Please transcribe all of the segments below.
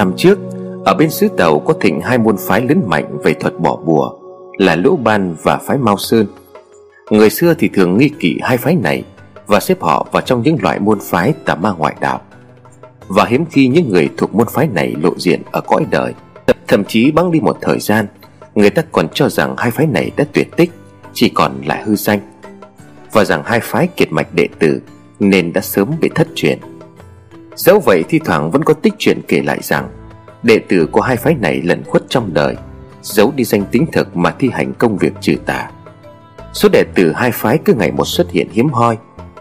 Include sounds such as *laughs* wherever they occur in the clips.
năm trước, Ở bên xứ Tàu có thịnh hai môn phái lớn mạnh về thuật bỏ bùa, Là Lỗ Ban và phái Mao Sơn. Người xưa thì thường nghi kỵ hai phái này Và xếp họ vào trong những loại môn phái tà ma ngoại đạo. Và hiếm khi những người thuộc môn phái này lộ diện ở cõi đời. Thậm chí băng đi một thời gian, Người ta còn cho rằng hai phái này đã tuyệt tích, Chỉ còn lại hư danh. Và rằng hai phái kiệt mạch đệ tử Nên đã sớm bị thất truyền. Dẫu vậy thi thoảng vẫn có tích chuyện kể lại rằng, Đệ tử của hai phái này lẩn khuất trong đời, Giấu đi danh tính thực mà thi hành công việc trừ tà. Số đệ tử hai phái cứ ngày một xuất hiện hiếm hoi,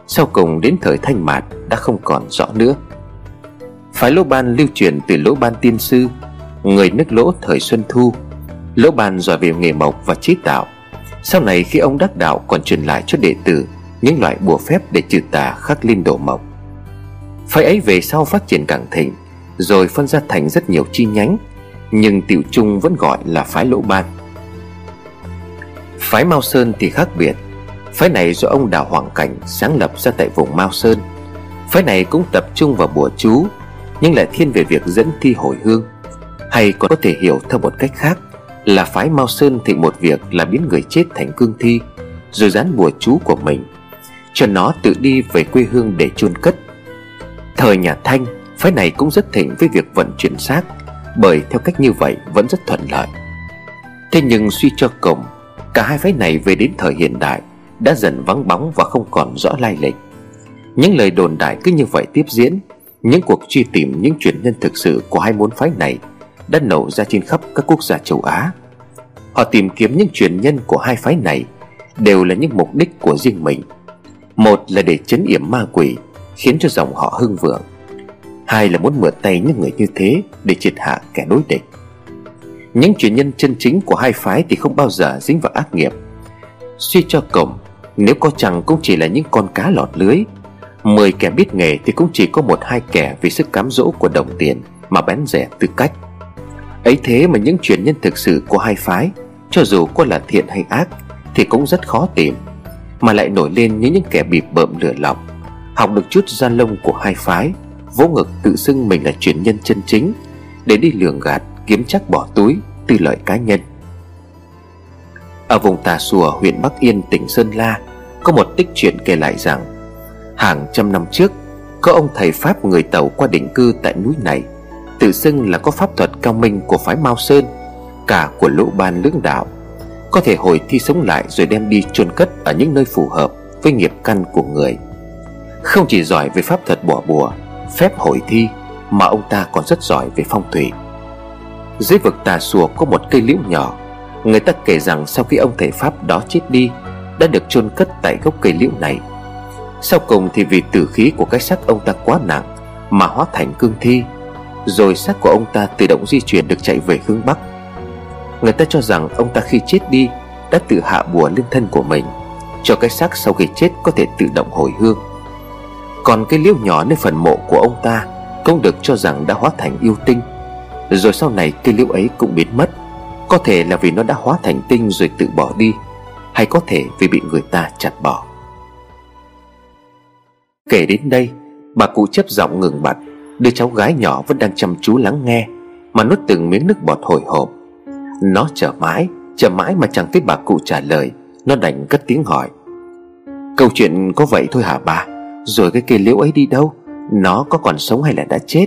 Sau cùng đến thời thanh mạt đã không còn rõ nữa. Phái lỗ ban lưu truyền từ lỗ ban tiên sư, Người nước lỗ thời Xuân Thu. Lỗ ban giỏi về nghề mộc và trí tạo. Sau này khi ông đắc đạo còn truyền lại cho đệ tử Những loại bùa phép để trừ tà khắc linh đồ mộc. Phái ấy về sau phát triển càng thịnh, Rồi phân ra thành rất nhiều chi nhánh, Nhưng tiểu chung vẫn gọi là phái lỗ ban. Phái Mao Sơn thì khác biệt. Phái này do ông Đào Hoàng Cảnh sáng lập ra tại vùng Mao Sơn. Phái này cũng tập trung vào bùa chú, Nhưng lại thiên về việc dẫn thi hồi hương. Hay còn có thể hiểu theo một cách khác Là phái Mao Sơn thịnh một việc là biến người chết thành cương thi, Rồi dán bùa chú của mình, Cho nó tự đi về quê hương để chôn cất. Thời nhà Thanh, Phái này cũng rất thịnh với việc vận chuyển xác, Bởi theo cách như vậy vẫn rất thuận lợi. Thế nhưng suy cho cùng, Cả hai phái này về đến thời hiện đại, Đã dần vắng bóng và không còn rõ lai lịch. Những lời đồn đại cứ như vậy tiếp diễn, Những cuộc truy tìm những truyền nhân thực sự của hai môn phái này Đã nổ ra trên khắp các quốc gia châu Á. Họ tìm kiếm những truyền nhân của hai phái này Đều là những mục đích của riêng mình. Một là để chấn yểm ma quỷ Khiến cho dòng họ hưng vượng. Hai là muốn mượn tay những người như thế Để triệt hạ kẻ đối địch? Những truyền nhân chân chính của hai phái thì không bao giờ dính vào ác nghiệp. Suy cho cùng, Nếu có chẳng cũng chỉ là những con cá lọt lưới, Mười kẻ biết nghề thì cũng chỉ có một hai kẻ Vì sức cám dỗ của đồng tiền Mà bén rẻ tư cách. Ấy thế mà những truyền nhân thực sự của hai phái, Cho dù có là thiện hay ác, Thì cũng rất khó tìm, Mà lại nổi lên như những kẻ bịp bợm lửa lọc. Học được chút gian lông của hai phái, Vỗ ngực tự xưng mình là truyền nhân chân chính, Để đi lường gạt, kiếm chắc bỏ túi, tư lợi cá nhân. Ở vùng tà xùa, huyện bắc yên, tỉnh sơn la, có một tích chuyện kể lại rằng, hàng trăm năm trước, có ông thầy pháp người tàu qua định cư tại núi này, tự xưng là có pháp thuật cao minh của phái mao sơn, cả của lỗ ban lưỡng đạo, có thể hồi thi sống lại rồi đem đi chôn cất ở những nơi phù hợp với nghiệp căn của người không chỉ giỏi về pháp thuật bỏ bùa, phép hồi thi, mà ông ta còn rất giỏi về phong thủy. Dưới vực tà xùa có một cây liễu nhỏ, Người ta kể rằng sau khi ông thầy Pháp đó chết đi, Đã được chôn cất tại gốc cây liễu này. Sau cùng thì vì tử khí của cái xác ông ta quá nặng Mà hóa thành cương thi, Rồi xác của ông ta tự động di chuyển được chạy về hướng Bắc. Người ta cho rằng ông ta khi chết đi Đã tự hạ bùa lên thân của mình, Cho cái xác sau khi chết có thể tự động hồi hương. Còn cái liễu nhỏ nơi phần mộ của ông ta Cũng được cho rằng đã hóa thành yêu tinh. Rồi sau này cây liễu ấy cũng biến mất. Có thể là vì nó đã hóa thành tinh rồi tự bỏ đi, Hay có thể vì bị người ta chặt bỏ. Kể đến đây, Bà cụ chấp giọng ngừng bặt. Đứa cháu gái nhỏ vẫn đang chăm chú lắng nghe, Mà nuốt từng miếng nước bọt hồi hộp. Nó chờ mãi Chờ mãi mà chẳng thấy bà cụ trả lời. Nó đành cất tiếng hỏi. Câu chuyện có vậy thôi hả bà rồi cái cây liễu ấy đi đâu? Nó có còn sống hay là đã chết?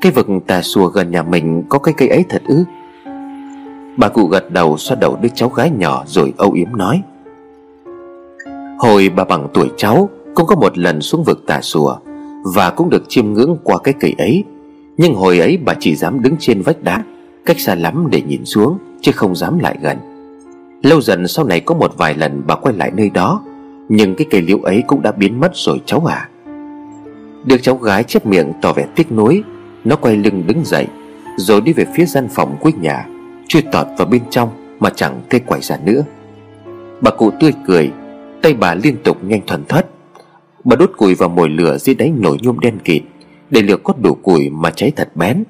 Cái vực tà xùa gần nhà mình có cái cây ấy thật ư? Bà cụ gật đầu xoa đầu đứa cháu gái nhỏ rồi âu yếm nói. Hồi bà bằng tuổi cháu, Cũng có một lần xuống vực tà xùa Và cũng được chiêm ngưỡng qua cái cây ấy. Nhưng hồi ấy bà chỉ dám đứng trên vách đá, Cách xa lắm để nhìn xuống, Chứ không dám lại gần. Lâu dần sau này có một vài lần bà quay lại nơi đó nhưng cái cây liễu ấy cũng đã biến mất rồi cháu à Được cháu gái chép miệng tỏ vẻ tiếc nuối, nó quay lưng đứng dậy, Rồi đi về phía gian phòng cuối nhà, Chui tọt vào bên trong Mà chẳng thấy quay ra nữa. Bà cụ tươi cười, Tay bà liên tục nhanh thuần thất. Bà đốt củi vào mồi lửa dưới đáy nổi nhôm đen kịt, Để lửa có đủ củi mà cháy thật bén.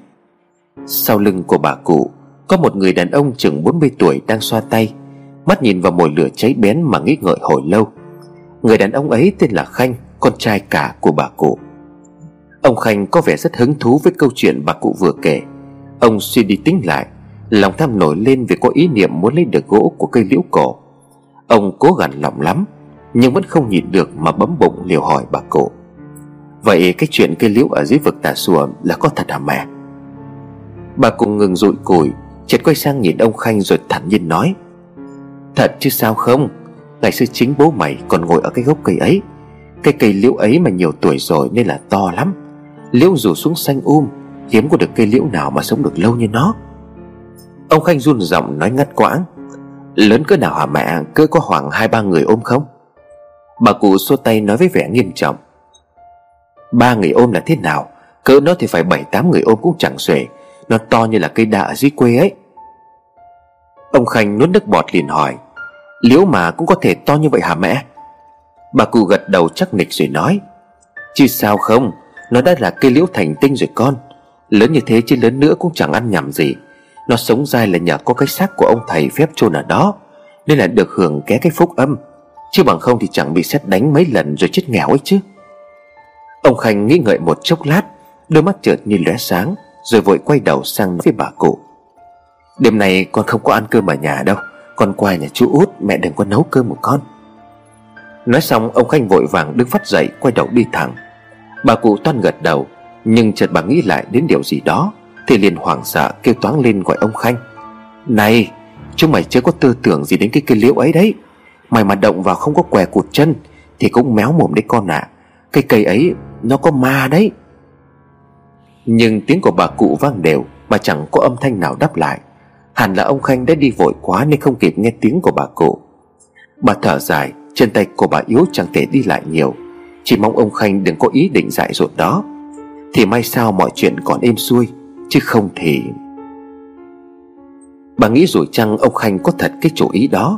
Sau lưng của bà cụ, Có một người đàn ông chừng 40 tuổi đang xoa tay, Mắt nhìn vào mồi lửa cháy bén mà nghĩ ngợi hồi lâu. Người đàn ông ấy tên là Khanh, Con trai cả của bà cụ. Ông Khanh có vẻ rất hứng thú với câu chuyện bà cụ vừa kể. Ông suy đi tính lại, Lòng tham nổi lên vì có ý niệm muốn lấy được gỗ của cây liễu cổ. Ông cố gắng lòng lắm, Nhưng vẫn không nhịn được mà bấm bụng liều hỏi bà cụ. Vậy cái chuyện cây liễu ở dưới vực tà xùa là có thật hả mẹ? Bà cụ ngừng rụi củi Chợt quay sang nhìn ông Khanh rồi thản nhiên nói, Thật chứ sao không? Ngày xưa chính bố mày còn ngồi ở cái gốc cây ấy. Cái cây liễu ấy mà nhiều tuổi rồi nên là to lắm. Liễu rủ xuống xanh um Hiếm có được cây liễu nào mà sống được lâu như nó. Ông Khanh run giọng nói ngắt quãng. Lớn cỡ nào hả mẹ? Cỡ có khoảng hai ba người ôm không? Bà cụ xua tay nói với vẻ nghiêm trọng. Ba người ôm là thế nào? Cỡ nó thì phải bảy tám người ôm cũng chẳng xuể. Nó to như là cây đa ở dưới quê ấy. Ông Khanh nuốt nước bọt liền hỏi. Liễu mà cũng có thể to như vậy hả mẹ? Bà cụ gật đầu chắc nịch rồi nói, Chứ sao không? Nó đã là cây liễu thành tinh rồi con. Lớn như thế chứ lớn nữa cũng chẳng ăn nhầm gì. Nó sống dai là nhờ có cái xác của ông thầy phép chôn ở đó, Nên là được hưởng ké cái phúc âm. Chứ bằng không thì chẳng bị xét đánh mấy lần rồi chết nghèo ấy chứ. Ông Khanh nghĩ ngợi một chốc lát, Đôi mắt chợt như lóe sáng, Rồi vội quay đầu sang nói với bà cụ, Đêm nay con không có ăn cơm ở nhà đâu. Con qua nhà chú út, Mẹ đừng có nấu cơm một con. Nói xong, ông Khanh vội vàng đứng phát dậy, Quay đầu đi thẳng. Bà cụ toan gật đầu, Nhưng chợt bà nghĩ lại đến điều gì đó, Thì liền hoảng sợ kêu toáng lên gọi ông Khanh. Này Chúng mày chưa có tư tưởng gì đến cái cây liễu ấy đấy. Mày mà động vào không có què cụt chân, Thì cũng méo mồm đấy con ạ. À. Cây cây ấy, nó có ma đấy. Nhưng tiếng của bà cụ vang đều, Mà chẳng có âm thanh nào đáp lại. Hẳn là ông Khanh đã đi vội quá Nên không kịp nghe tiếng của bà cụ. Bà thở dài Chân tay của bà yếu chẳng thể đi lại nhiều. Chỉ mong ông Khanh đừng có ý định dại dột đó. Thì may sao mọi chuyện còn êm xuôi, Chứ không thì Bà nghĩ rồi chăng ông Khanh có thật cái chủ ý đó,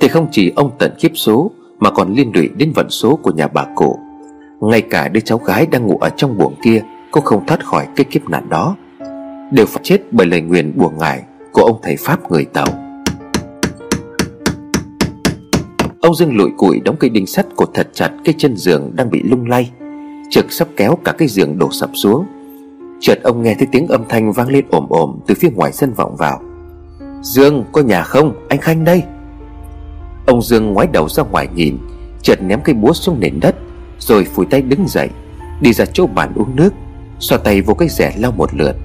Thì không chỉ ông tận kiếp số Mà còn liên lụy đến vận số của nhà bà cụ. Ngay cả đứa cháu gái đang ngủ ở trong buồng kia Cũng không thoát khỏi cái kiếp nạn đó. Đều phải chết bởi lời nguyền buồn ngải. Của ông thầy Pháp người Tàu. Ông Dương lụi củi đóng cây đinh sắt cột thật chặt Cái chân giường đang bị lung lay, Trực sắp kéo cả cái giường đổ sập xuống. Chợt ông nghe thấy tiếng âm thanh vang lên ồm ồm Từ phía ngoài sân vọng vào. Dương, có nhà không? Anh Khanh đây. Ông Dương ngoái đầu ra ngoài nhìn, Chợt ném cây búa xuống nền đất, rồi phủi tay đứng dậy, Đi ra chỗ bàn uống nước, Xoa tay vô cái rẻ lau một lượt.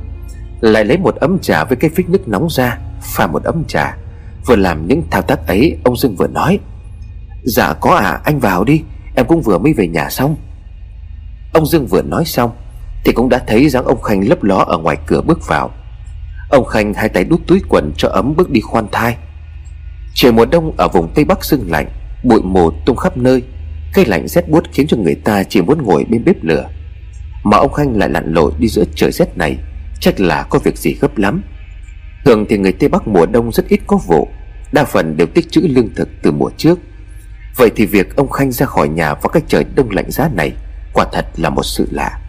Lại lấy một ấm trà với cái phích nước nóng ra, Pha một ấm trà. Vừa làm những thao tác ấy, Ông Dương vừa nói Dạ có à anh vào đi, Em cũng vừa mới về nhà xong. Ông Dương vừa nói xong, Thì cũng đã thấy dáng ông Khanh lấp ló ở ngoài cửa bước vào. Ông Khanh hai tay đút túi quần cho ấm bước đi khoan thai. Trời mùa đông ở vùng Tây Bắc sưng lạnh, Bụi mù tung khắp nơi. Cái lạnh rét buốt khiến cho người ta chỉ muốn ngồi bên bếp lửa. Mà ông Khanh lại lặn lội đi giữa trời rét này. Chắc là có việc gì gấp lắm. Thường thì người Tây Bắc mùa đông rất ít có vụ. Đa phần đều tích trữ lương thực từ mùa trước. Vậy thì việc ông Khanh ra khỏi nhà vào cái trời đông lạnh giá này Quả thật là một sự lạ.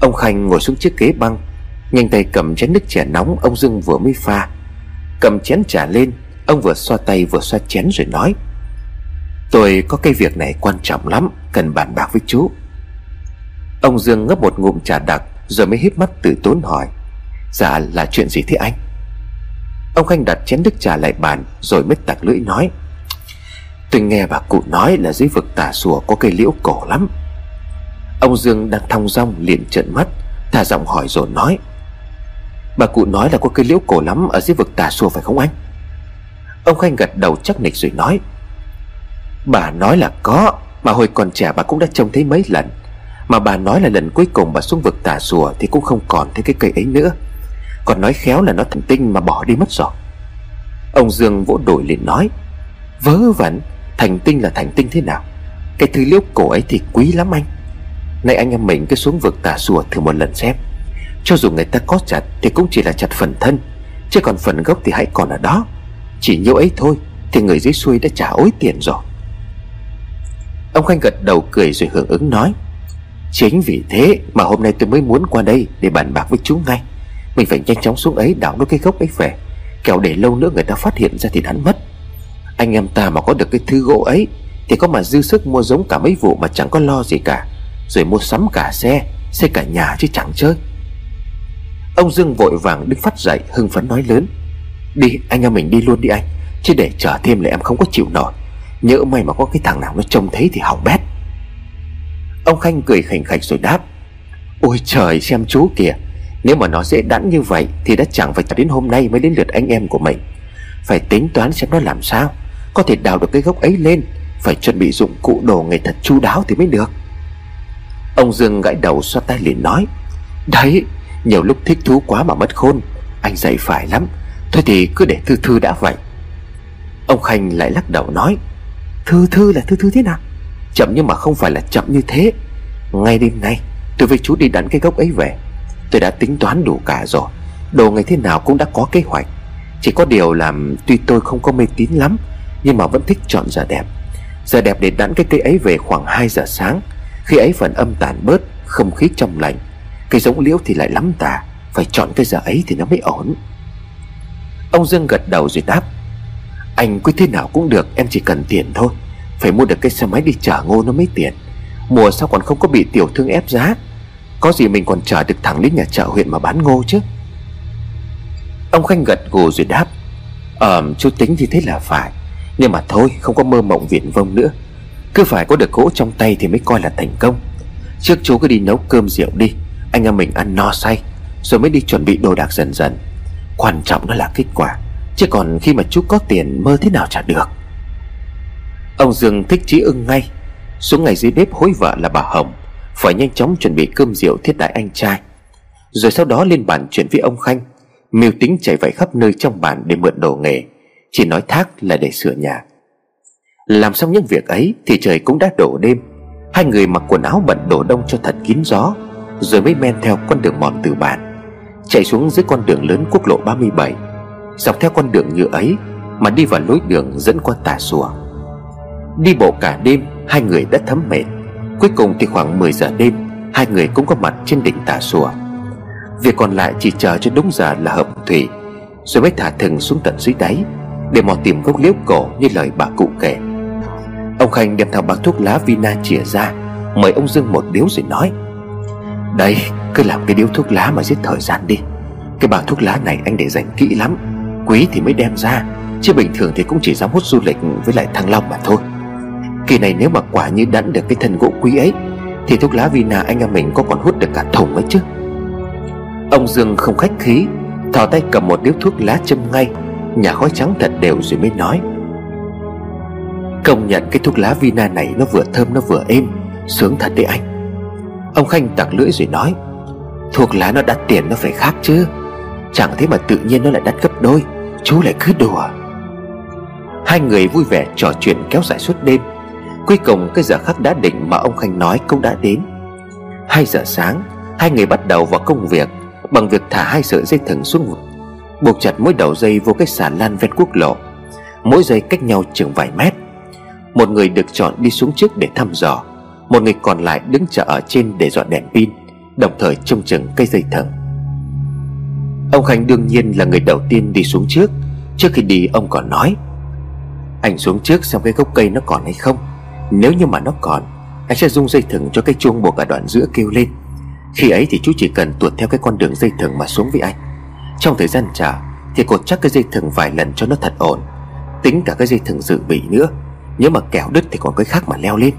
Ông Khanh ngồi xuống chiếc ghế băng, Nhanh tay cầm chén nước chè nóng Ông Dương vừa mới pha. Cầm chén trà lên, Ông vừa xoa tay vừa xoa chén rồi nói, Tôi có cái việc này quan trọng lắm, Cần bàn bạc với chú. Ông Dương ngấp một ngụm trà đặc rồi mới híp mắt từ tốn hỏi Dạ là chuyện gì thế anh? Ông Khanh đặt chén nước trà lại bàn, Rồi mới tặc lưỡi nói, Tôi nghe bà cụ nói là dưới vực tà sùa Có cây liễu cổ lắm. Ông Dương đang thong dong liền trợn mắt, Thả giọng hỏi rồi nói, Bà cụ nói là có cây liễu cổ lắm Ở dưới vực tà sùa phải không anh? Ông Khanh gật đầu chắc nịch rồi nói, Bà nói là có, Mà hồi còn trẻ bà cũng đã trông thấy mấy lần. Mà bà nói là lần cuối cùng bà xuống vực tà sùa Thì cũng không còn thấy cái cây ấy nữa. Còn nói khéo là nó thành tinh mà bỏ đi mất rồi. Ông Dương vỗ đồi liền nói, Vớ vẩn, Thành tinh là thành tinh thế nào? Cái thứ liễu cổ ấy thì quý lắm anh. Nay anh em mình cứ xuống vực tà sùa thử một lần xem. Cho dù người ta có chặt Thì cũng chỉ là chặt phần thân, Chứ còn phần gốc thì hãy còn ở đó. Chỉ nhiêu ấy thôi Thì người dưới xuôi đã trả ối tiền rồi. Ông Khanh gật đầu cười rồi hưởng ứng nói Chính vì thế mà hôm nay tôi mới muốn qua đây Để bàn bạc với chú ngay. Mình phải nhanh chóng xuống ấy đảo nó cái gốc ấy về. Kẻo để lâu nữa người ta phát hiện ra thì hắn mất. Anh em ta mà có được cái thứ gỗ ấy, Thì có mà dư sức mua giống cả mấy vụ mà chẳng có lo gì cả. Rồi mua sắm cả xe xe cả nhà chứ chẳng chơi. Ông Dương vội vàng đứng phát dậy, hưng phấn nói lớn. Đi, anh em mình đi luôn đi anh. Chứ để chờ thêm là em không có chịu nổi. Nhớ may mà có cái thằng nào nó trông thấy thì hỏng bét. Ông Khanh cười khỉnh khạch rồi đáp, Ôi trời, xem chú kìa, Nếu mà nó dễ đắn như vậy Thì đã chẳng phải đến hôm nay mới đến lượt anh em của mình. Phải tính toán xem nó làm sao, Có thể đào được cái gốc ấy lên, Phải chuẩn bị dụng cụ đồ nghề thật chu đáo thì mới được. Ông Dương gãi đầu xoa tay liền nói, Đấy, Nhiều lúc thích thú quá mà mất khôn, Anh dạy phải lắm, Thôi thì cứ để Thư Thư đã vậy. Ông Khanh lại lắc đầu nói, Thư Thư là Thư Thư thế nào? Chậm nhưng mà không phải là chậm như thế. Ngay đêm nay tôi với chú đi đánh cái gốc ấy về, Tôi đã tính toán đủ cả rồi. Đồ ngày thế nào cũng đã có kế hoạch. Chỉ có điều là, tuy tôi không có mê tín lắm, Nhưng mà vẫn thích chọn giờ đẹp. Giờ đẹp để đánh cái cây ấy về khoảng 2 giờ sáng. Khi ấy phần âm tàn bớt, Không khí trong lành. Cây giống liễu thì lại lắm tà, Phải chọn cái giờ ấy thì nó mới ổn. Ông Dương gật đầu rồi đáp, Anh quyết thế nào cũng được, Em chỉ cần tiền thôi. Phải mua được cái xe máy đi chở ngô nó mới tiền. Mùa sao còn không có bị tiểu thương ép giá. Có gì mình còn chở được thẳng đến nhà chợ huyện mà bán ngô chứ? Ông Khanh gật gù rồi đáp Ờ chú tính thì thế là phải. Nhưng mà thôi, không có mơ mộng viển vông nữa. Cứ phải có được gỗ trong tay thì mới coi là thành công. Trước chú cứ đi nấu cơm rượu đi, Anh em mình ăn no say, Rồi mới đi chuẩn bị đồ đạc dần dần. Quan trọng đó là kết quả, Chứ còn khi mà chú có tiền, mơ thế nào chả được. Ông Dương thích trí ưng ngay. Xuống ngày dưới bếp hối vợ là bà Hồng, Phải nhanh chóng chuẩn bị cơm rượu thiết đại anh trai. Rồi sau đó lên bàn chuyện với ông Khanh. Mưu tính chạy vạy khắp nơi trong bản để mượn đồ nghề, Chỉ nói thác là để sửa nhà. Làm xong những việc ấy Thì trời cũng đã đổ đêm. Hai người mặc quần áo bận đổ đông cho thật kín gió, Rồi mới men theo con đường mòn từ bản Chạy xuống dưới con đường lớn quốc lộ 37 Dọc theo con đường như ấy Mà đi vào lối đường dẫn qua tà xùa. Đi bộ cả đêm, Hai người đã thấm mệt. Cuối cùng thì khoảng 10 giờ đêm, Hai người cũng có mặt trên đỉnh tà sùa Việc còn lại chỉ chờ cho đúng giờ là hợp thủy. Rồi mới thả thừng xuống tận dưới đáy, Để mò tìm gốc liễu cổ như lời bà cụ kể. Ông Khanh đem theo bao thuốc lá Vina chìa ra, Mời ông Dương một điếu rồi nói, Đây, cứ làm cái điếu thuốc lá mà giết thời gian đi. Cái bao thuốc lá này anh để dành kỹ lắm, Quý thì mới đem ra, Chứ bình thường thì cũng chỉ dám hút du lịch với lại thăng long mà thôi. Kỳ này nếu mà quả như đắn được cái thân gỗ quý ấy, Thì thuốc lá Vina anh em mình có còn hút được cả thùng ấy chứ. Ông Dương không khách khí, Thò tay cầm một điếu thuốc lá châm ngay, Nhà khói trắng thật đều rồi mới nói. Công nhận cái thuốc lá Vina này nó vừa thơm nó vừa êm, Sướng thật đấy anh. Ông Khanh tặc lưỡi rồi nói, Thuốc lá nó đắt tiền nó phải khác chứ. Chẳng thế mà tự nhiên nó lại đắt gấp đôi, Chú lại cứ đùa. Hai người vui vẻ trò chuyện kéo dài suốt đêm. Cuối cùng cái giờ khắc đã định mà ông Khanh nói cũng đã đến. Hai giờ sáng, Hai người bắt đầu vào công việc, Bằng việc thả hai sợi dây thừng xuống Buộc chặt mỗi đầu dây vô cái xà lan ven quốc lộ. Mỗi dây cách nhau chừng vài mét. Một người được chọn đi xuống trước để thăm dò, Một người còn lại đứng chờ ở trên để dọn đèn pin, Đồng thời trông chừng cây dây thừng. Ông Khanh đương nhiên là người đầu tiên đi xuống trước Trước khi đi ông còn nói, Anh xuống trước xem cái gốc cây nó còn hay không. Nếu như mà nó còn, Anh sẽ dùng dây thừng cho cái chuông buộc ở đoạn giữa kêu lên. Khi ấy thì chú chỉ cần tuột theo cái con đường dây thừng mà xuống với anh. Trong thời gian chờ Thì cột chắc cái dây thừng vài lần cho nó thật ổn. Tính cả cái dây thừng dự bị nữa Nếu mà kẻo đứt thì còn cái khác mà leo lên.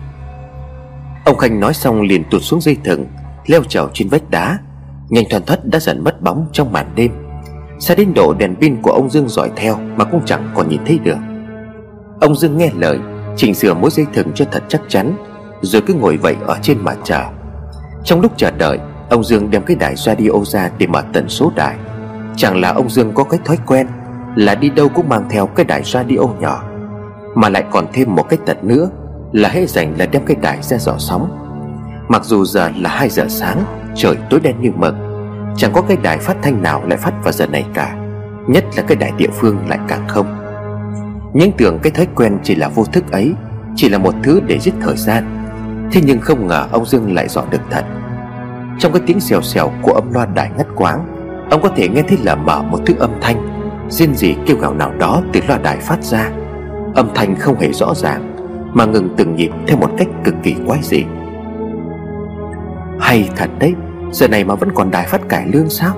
Ông Khanh nói xong liền tuột xuống dây thừng, Leo trèo trên vách đá. Nhanh thoăn thoát đã dần mất bóng trong màn đêm. Xa đến độ đèn pin của ông Dương dõi theo Mà cũng chẳng còn nhìn thấy được. Ông Dương nghe lời Chỉnh sửa mối dây thừng cho thật chắc chắn, Rồi cứ ngồi vậy ở trên mà chờ Trong lúc chờ đợi, Ông Dương đem cái đài radio ra để mở tần số đài. Chẳng là ông Dương có cái thói quen Là đi đâu cũng mang theo cái đài radio nhỏ, Mà lại còn thêm một cái tật nữa Là hết rảnh là đem cái đài ra dò sóng. Mặc dù giờ là 2 giờ sáng, Trời tối đen như mực, Chẳng có cái đài phát thanh nào lại phát vào giờ này cả, Nhất là cái đài địa phương lại càng không những tưởng cái thói quen chỉ là vô thức ấy, Chỉ là một thứ để giết thời gian. Thế nhưng không ngờ ông Dương lại dọn được thật. Trong cái tiếng xèo xèo của âm loa đài ngắt quáng Ông có thể nghe thấy là mở một thứ âm thanh Riêng gì kêu gào nào đó từ loa đài phát ra. Âm thanh không hề rõ ràng, Mà ngừng từng nhịp theo một cách cực kỳ quái dị. Hay thật đấy, Giờ này mà vẫn còn đài phát cải lương sao?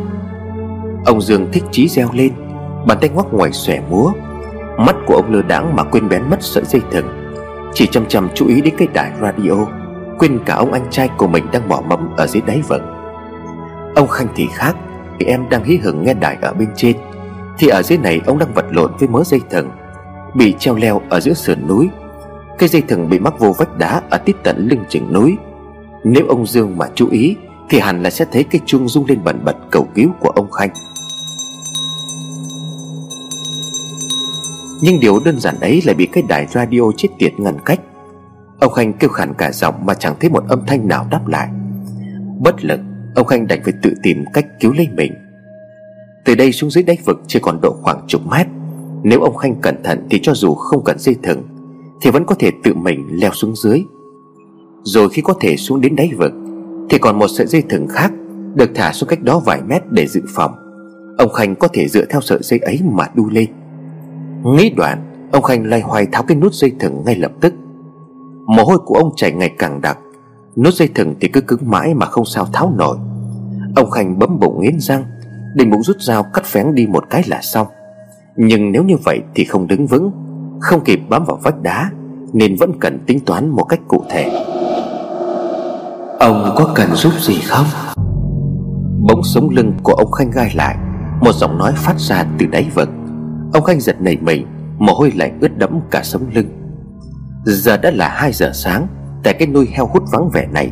Ông Dương thích chí reo lên, Bàn tay ngoắc ngoài xòe múa Mắt của ông lơ đãng mà quên bén mất sợi dây thừng. Chỉ chăm chăm chú ý đến cái đài radio, Quên cả ông anh trai của mình đang bỏ mẫm ở dưới đáy vực. Ông Khanh thì khác Thì em đang hí hửng nghe đài ở bên trên. Thì ở dưới này ông đang vật lộn với mớ dây thừng, Bị treo leo ở giữa sườn núi. Cây dây thừng bị mắc vô vách đá Ở tít tận lưng chừng núi. Nếu ông Dương mà chú ý, Thì hẳn là sẽ thấy cái chuông rung lên bẩn bật cầu cứu của ông Khanh. Nhưng điều đơn giản ấy lại bị cái đài radio chết tiệt ngăn cách. Ông Khanh kêu khản cả giọng mà chẳng thấy một âm thanh nào đáp lại. Bất lực, Ông Khanh đành phải tự tìm cách cứu lấy mình. Từ đây xuống dưới đáy vực chỉ còn độ khoảng chục mét. Nếu ông Khanh cẩn thận thì cho dù không cần dây thừng, Thì vẫn có thể tự mình leo xuống dưới. Rồi khi có thể xuống đến đáy vực, Thì còn một sợi dây thừng khác Được thả xuống cách đó vài mét để dự phòng. Ông Khanh có thể dựa theo sợi dây ấy mà đu lên. Nghĩ đoạn Ông Khanh loay hoay tháo cái nút dây thừng ngay lập tức. Mồ hôi của ông chảy ngày càng đặc. Nút dây thừng thì cứ cứng mãi mà không sao tháo nổi. Ông Khanh bấm bụng nghiến răng Định bụng rút dao cắt phén đi một cái là xong. Nhưng nếu như vậy thì không đứng vững Không kịp bám vào vách đá Nên vẫn cần tính toán một cách cụ thể. Ông có cần giúp gì không? Bỗng sống lưng của ông Khanh gai lại Một giọng nói phát ra từ đáy vực Ông Khanh giật nảy mình, Mồ hôi lạnh ướt đẫm cả sống lưng. Giờ đã là 2 giờ sáng, Tại cái nuôi heo hút vắng vẻ này,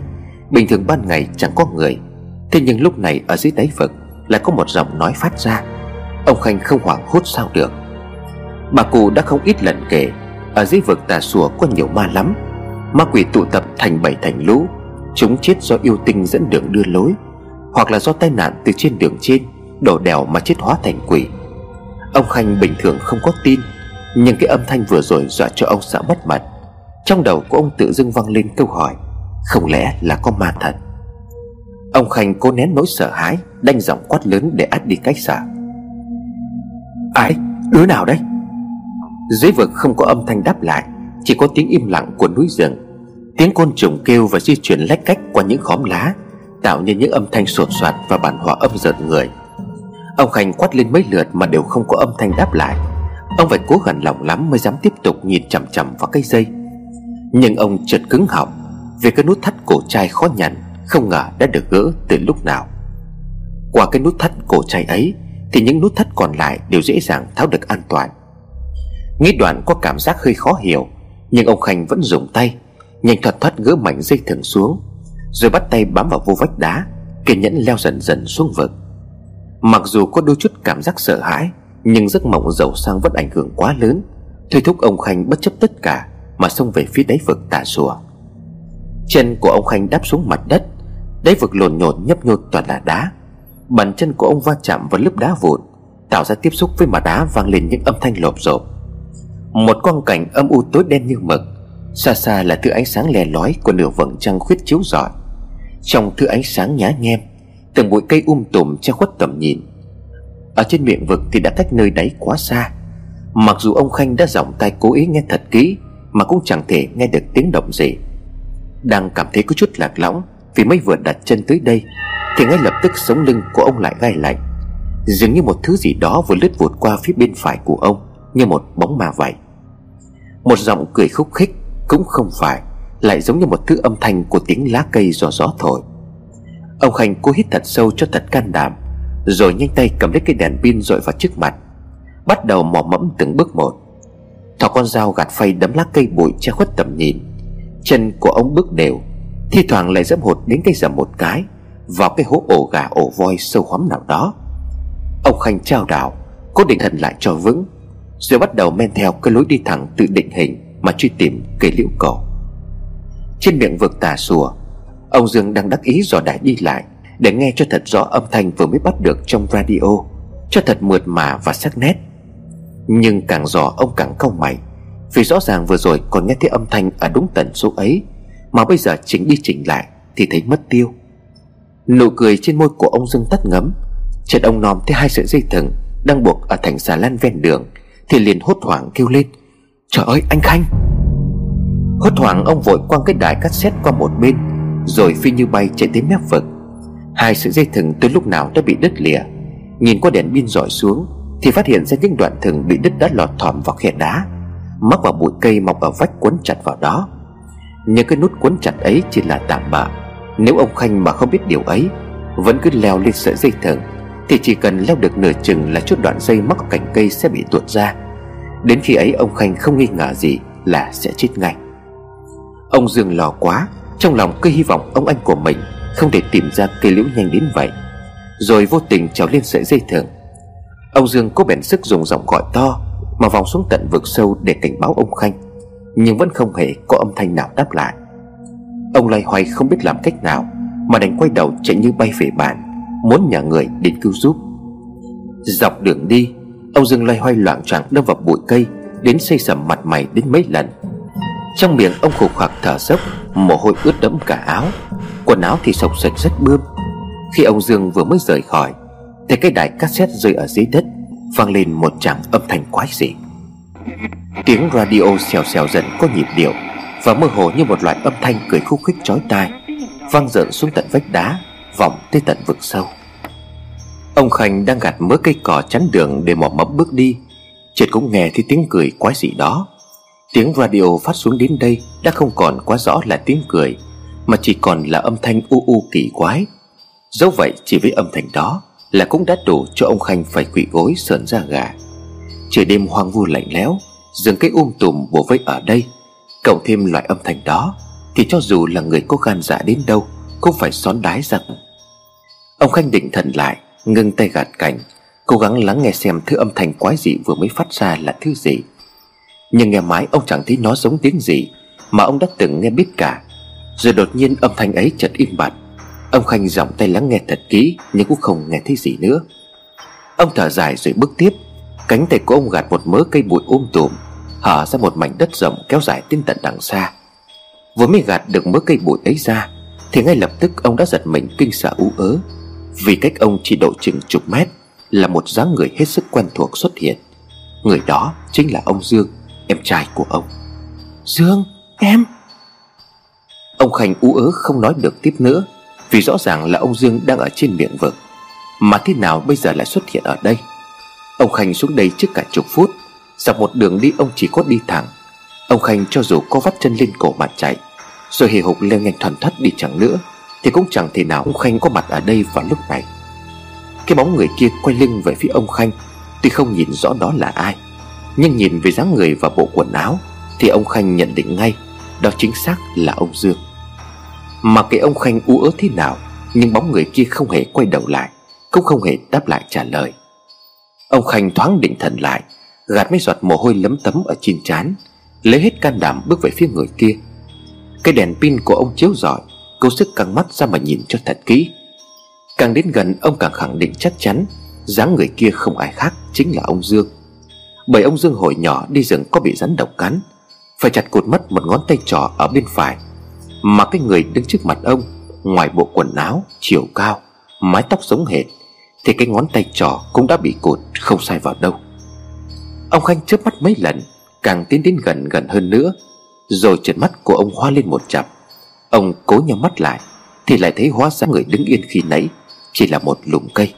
Bình thường ban ngày chẳng có người. Thế nhưng lúc này ở dưới đáy vực Lại có một giọng nói phát ra. Ông Khanh không hoảng hốt sao được. Bà cụ đã không ít lần kể, Ở dưới vực tà sùa có nhiều ma lắm. Ma quỷ tụ tập thành bảy thành lũ, Chúng chết do yêu tinh dẫn đường đưa lối, Hoặc là do tai nạn từ trên đường trên Đổ đèo mà chết hóa thành quỷ. Ông Khanh bình thường không có tin, Nhưng cái âm thanh vừa rồi dọa cho ông sợ mất mặt. Trong đầu của ông tự dưng vang lên câu hỏi, Không lẽ là có ma thật Ông Khanh cố nén nỗi sợ hãi, Đanh giọng quát lớn để át đi cách sợ. Ai? Đứa nào đấy? Dưới vực không có âm thanh đáp lại, Chỉ có tiếng im lặng của núi rừng. Tiếng côn trùng kêu và di chuyển lách cách qua những khóm lá, Tạo nên những âm thanh sột soạt và bản hòa âm giật người. Ông Khanh quát lên mấy lượt mà đều không có âm thanh đáp lại. Ông phải cố gần lòng lắm mới dám tiếp tục nhìn chằm chằm vào cây dây. Nhưng ông chợt cứng họng, Vì cái nút thắt cổ chai khó nhằn, Không ngờ đã được gỡ từ lúc nào. Qua cái nút thắt cổ chai ấy, Thì những nút thắt còn lại đều dễ dàng tháo được an toàn. Nghĩ đoạn có cảm giác hơi khó hiểu, Nhưng ông Khanh vẫn dùng tay, Nhanh thuật thoát gỡ mảnh dây thừng xuống, Rồi bắt tay bám vào vô vách đá, Kiên nhẫn leo dần dần xuống vực. Mặc dù có đôi chút cảm giác sợ hãi, Nhưng giấc mộng giàu sang vẫn ảnh hưởng quá lớn. Thôi thúc ông Khanh bất chấp tất cả Mà xông về phía đáy vực tà sùa Chân của ông Khanh đáp xuống mặt đất, Đáy vực lộn nhộn nhấp nhô toàn là đá. Bàn chân của ông va chạm vào lớp đá vụn, Tạo ra tiếp xúc với mặt đá vang lên những âm thanh lộp rộp Một quang cảnh âm u tối đen như mực, Xa xa là thứ ánh sáng lè lói Của nửa vầng trăng khuyết chiếu rọi. Trong thứ ánh sáng nhá nhem Từng bụi cây um tùm che khuất tầm nhìn. Ở trên miệng vực thì đã cách nơi đáy quá xa. Mặc dù ông Khanh đã giọng tay cố ý nghe thật kỹ, Mà cũng chẳng thể nghe được tiếng động gì. Đang cảm thấy có chút lạc lõng, Vì mới vừa đặt chân tới đây, Thì ngay lập tức sống lưng của ông lại gai lạnh. Dường như một thứ gì đó vừa lướt vụt qua phía bên phải của ông, Như một bóng ma vậy. Một giọng cười khúc khích Cũng không phải, Lại giống như một thứ âm thanh của tiếng lá cây do gió thổi. Ông Khanh cố hít thật sâu cho thật can đảm, Rồi nhanh tay cầm lấy cái đèn pin dội vào trước mặt, Bắt đầu mò mẫm từng bước một. Thỏ con dao gạt phay đấm lá cây bụi che khuất tầm nhìn, Chân của ông bước đều, Thi thoảng lại dẫm hụt đến cây dầm một cái, Vào cái hố ổ gà ổ voi sâu hoắm nào đó. Ông Khanh trao đảo, Cố định thần lại cho vững, Rồi bắt đầu men theo cái lối đi thẳng tự định hình Mà truy tìm cây liễu cổ Trên miệng vực tà sùa Ông Dương đang đắc ý dò đài đi lại, Để nghe cho thật rõ âm thanh vừa mới bắt được trong radio. Cho thật mượt mà và sắc nét. Nhưng càng dò, ông càng cau mày, Vì rõ ràng vừa rồi còn nghe thấy âm thanh ở đúng tần số ấy, Mà bây giờ chỉnh đi chỉnh lại Thì thấy mất tiêu. Nụ cười trên môi của ông Dương tắt ngấm. Chợt ông nòm thấy hai sợi dây thừng Đang buộc ở thành xà lan ven đường, Thì liền hốt hoảng kêu lên, Trời ơi, anh Khanh! Hốt hoảng, ông vội quăng cái đài cassette qua một bên rồi phi như bay chạy tới mép vực. Hai sợi dây thừng tới lúc nào đã bị đứt lìa. Nhìn qua đèn pin dọi xuống, Thì phát hiện ra những đoạn thừng bị đứt đã lọt thỏm vào khe đá, Mắc vào bụi cây mọc ở vách quấn chặt vào đó. Nhưng cái nút quấn chặt ấy chỉ là tạm bạ. Nếu ông Khanh mà không biết điều ấy, Vẫn cứ leo lên sợi dây thừng, Thì chỉ cần leo được nửa chừng là chút đoạn dây mắc cành cây sẽ bị tuột ra. Đến khi ấy, ông Khanh không nghi ngờ gì là sẽ chết ngay. Ông Dương lo quá trong lòng cứ hy vọng ông anh của mình Không thể tìm ra cây liễu nhanh đến vậy. Rồi vô tình trèo lên sợi dây thừng. Ông Dương cố bèn sức dùng giọng gọi to Mà vòng xuống tận vực sâu để cảnh báo ông Khanh, Nhưng vẫn không hề có âm thanh nào đáp lại. Ông loay hoay không biết làm cách nào Mà đành quay đầu chạy như bay về bàn, Muốn nhờ người đến cứu giúp. Dọc đường đi, Ông Dương loay hoay loạn trạng đâm vào bụi cây Đến xây sầm mặt mày đến mấy lần. Trong miệng ông khục khặc thở dốc, Mồ hôi ướt đẫm cả áo. Quần áo thì sọc sạch rất bươm. Khi ông Dương vừa mới rời khỏi, Thì cái đài cassette rơi ở dưới đất, vang lên một tràng âm thanh quái dị. Tiếng radio xèo xèo dần có nhịp điệu Và mơ hồ như một loại âm thanh cười khúc khích chói tai, Vang dợn xuống tận vách đá, Vọng tới tận vực sâu. Ông Khanh đang gạt mớ cây cỏ chắn đường để mò mẫm bước đi, Chợt cũng nghe thấy tiếng cười quái dị đó. Tiếng radio phát xuống đến đây đã không còn quá rõ là tiếng cười, Mà chỉ còn là âm thanh u u kỳ quái. Dẫu vậy, chỉ với âm thanh đó Là cũng đã đủ cho ông Khanh phải quỵ gối sợn ra gà. Trời đêm hoang vu lạnh lẽo, dường cái um tùm bổ vây ở đây. Cộng thêm loại âm thanh đó, Thì cho dù là người có gan dạ đến đâu, Cũng phải xón đái rằng Ông Khanh định thần lại Ngưng tay gạt cảnh Cố gắng lắng nghe xem thứ âm thanh quái dị vừa mới phát ra là thứ gì. Nhưng nghe mãi ông chẳng thấy nó giống tiếng gì, Mà ông đã từng nghe biết cả. Rồi đột nhiên âm thanh ấy chợt im bặt. Ông Khanh giọng tay lắng nghe thật kỹ, Nhưng cũng không nghe thấy gì nữa. Ông thở dài rồi bước tiếp. Cánh tay của ông gạt một mớ cây bụi ôm um tùm, Hở ra một mảnh đất rộng kéo dài đến tận đằng xa. Vừa mới gạt được mớ cây bụi ấy ra, Thì ngay lập tức ông đã giật mình kinh sợ ú ớ. Vì cách ông chỉ độ chừng chục mét là một dáng người hết sức quen thuộc xuất hiện. Người đó chính là ông Dương. Em trai của ông. Dương em. Ông Khanh ú ớ không nói được tiếp nữa, Vì rõ ràng là ông Dương đang ở trên miệng vực Mà thế nào bây giờ lại xuất hiện ở đây? Ông Khanh xuống đây trước cả chục phút. Dọc một đường đi, ông chỉ có đi thẳng. Ông Khanh cho dù có vắt chân lên cổ mà chạy, Rồi hề hục leo nhanh thoăn thoắt đi chẳng nữa, Thì cũng chẳng thể nào ông Khanh có mặt ở đây vào lúc này. Cái bóng người kia quay lưng về phía ông Khanh, Tuy không nhìn rõ đó là ai. Nhưng nhìn về dáng người và bộ quần áo, Thì ông Khanh nhận định ngay, Đó chính xác là ông Dương. Mà cái ông Khanh u ớ thế nào, Nhưng bóng người kia không hề quay đầu lại, Cũng không hề đáp lại trả lời. Ông Khanh thoáng định thần lại, Gạt mấy giọt mồ hôi lấm tấm ở trên trán, Lấy hết can đảm bước về phía người kia. Cái đèn pin của ông chiếu rọi, Cố sức căng mắt ra mà nhìn cho thật kỹ. Càng đến gần, ông càng khẳng định chắc chắn, dáng người kia không ai khác chính là ông Dương. Bởi ông Dương hồi nhỏ đi rừng có bị rắn độc cắn Phải chặt cụt mất một ngón tay trỏ ở bên phải Mà cái người đứng trước mặt ông Ngoài bộ quần áo, chiều cao, mái tóc giống hệt Thì cái ngón tay trỏ cũng đã bị cụt không sai vào đâu. Ông Khanh chớp mắt mấy lần Càng tiến đến gần gần hơn nữa Rồi trượt mắt của ông hoa lên một chập Ông cố nhắm mắt lại Thì lại thấy hóa ra người đứng yên khi nãy chỉ là một lùm cây.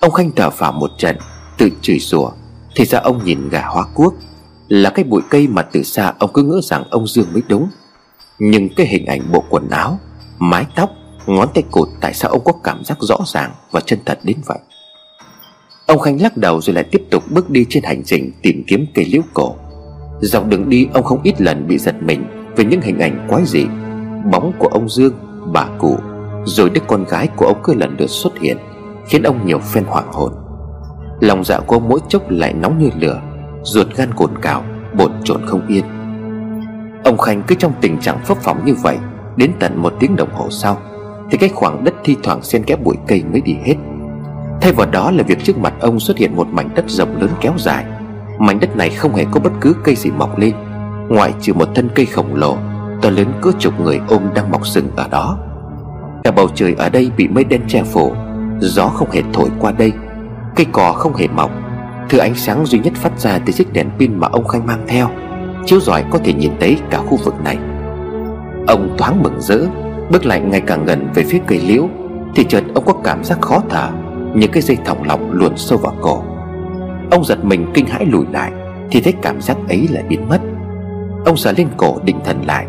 Ông Khanh thở phào một trận Tự chửi rủa. Thì ra ông nhìn gà hóa cuốc Là cái bụi cây mà từ xa ông cứ ngỡ rằng ông Dương mới đúng. Nhưng cái hình ảnh bộ quần áo Mái tóc Ngón tay cụt tại sao ông có cảm giác rõ ràng Và chân thật đến vậy? Ông Khanh lắc đầu rồi lại tiếp tục bước đi trên hành trình tìm kiếm cây liễu cổ. Dọc đường đi ông không ít lần bị giật mình Về những hình ảnh quái dị Bóng của ông Dương, bà cụ rồi đứa con gái của ông cứ lần lượt xuất hiện Khiến ông nhiều phen hoảng hồn. Lòng dạ của ông mỗi chốc lại nóng như lửa, Ruột gan cồn cào, Bồn chồn không yên. Ông Khanh cứ trong tình trạng phấp phỏng như vậy, Đến tận một tiếng đồng hồ sau, Thì cái khoảng đất thi thoảng xen kẽ bụi cây mới đi hết. Thay vào đó là việc trước mặt ông xuất hiện một mảnh đất rộng lớn kéo dài. Mảnh đất này không hề có bất cứ cây gì mọc lên, Ngoại trừ một thân cây khổng lồ, To lớn cỡ chục người ôm đang mọc sừng ở đó. Cả bầu trời ở đây bị mây đen che phủ, Gió không hề thổi qua đây. Cây cỏ không hề mọc. Thứ ánh sáng duy nhất phát ra từ chiếc đèn pin mà ông Khanh mang theo. Chiếu rọi có thể nhìn thấy cả khu vực này. Ông thoáng mừng rỡ, Bước lại ngày càng gần về phía cây liễu. Thì chợt ông có cảm giác khó thở Những cái dây thòng lọng luồn sâu vào cổ. Ông giật mình kinh hãi lùi lại, Thì thấy cảm giác ấy lại biến mất. Ông sờ lên cổ định thần lại.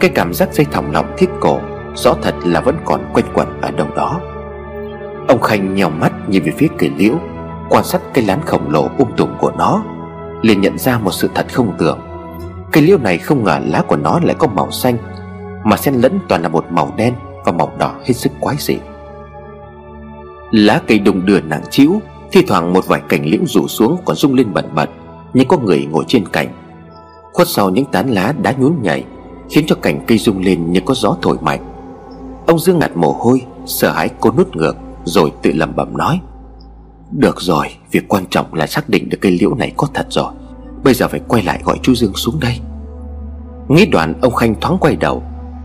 Cái cảm giác dây thòng lọng thiết cổ Rõ thật là vẫn còn quanh quẩn ở đâu đó. Ông Khanh nhèo mắt nhìn về phía cây liễu Quan sát cây lán khổng lồ um tùm của nó liền nhận ra một sự thật không tưởng. Cây liễu này không ngờ lá của nó lại có màu xanh Mà xen lẫn toàn là một màu đen Và màu đỏ hết sức quái dị. Lá cây đùng đưa nặng chiếu, Thi thoảng một vài cành liễu rủ xuống Còn rung lên bẩn bật Như có người ngồi trên cành. Khuất sau những tán lá đá nhún nhảy Khiến cho cành cây rung lên như có gió thổi mạnh. Ông Dương ngạt mồ hôi Sợ hãi cô nút ngược. Rồi tự lẩm bẩm nói, Được rồi, Việc quan trọng là xác định được cây liễu này có thật rồi. Bây giờ phải quay lại gọi chú Dương xuống đây. Nghĩ đoạn, ông Khanh thoáng quay đầu,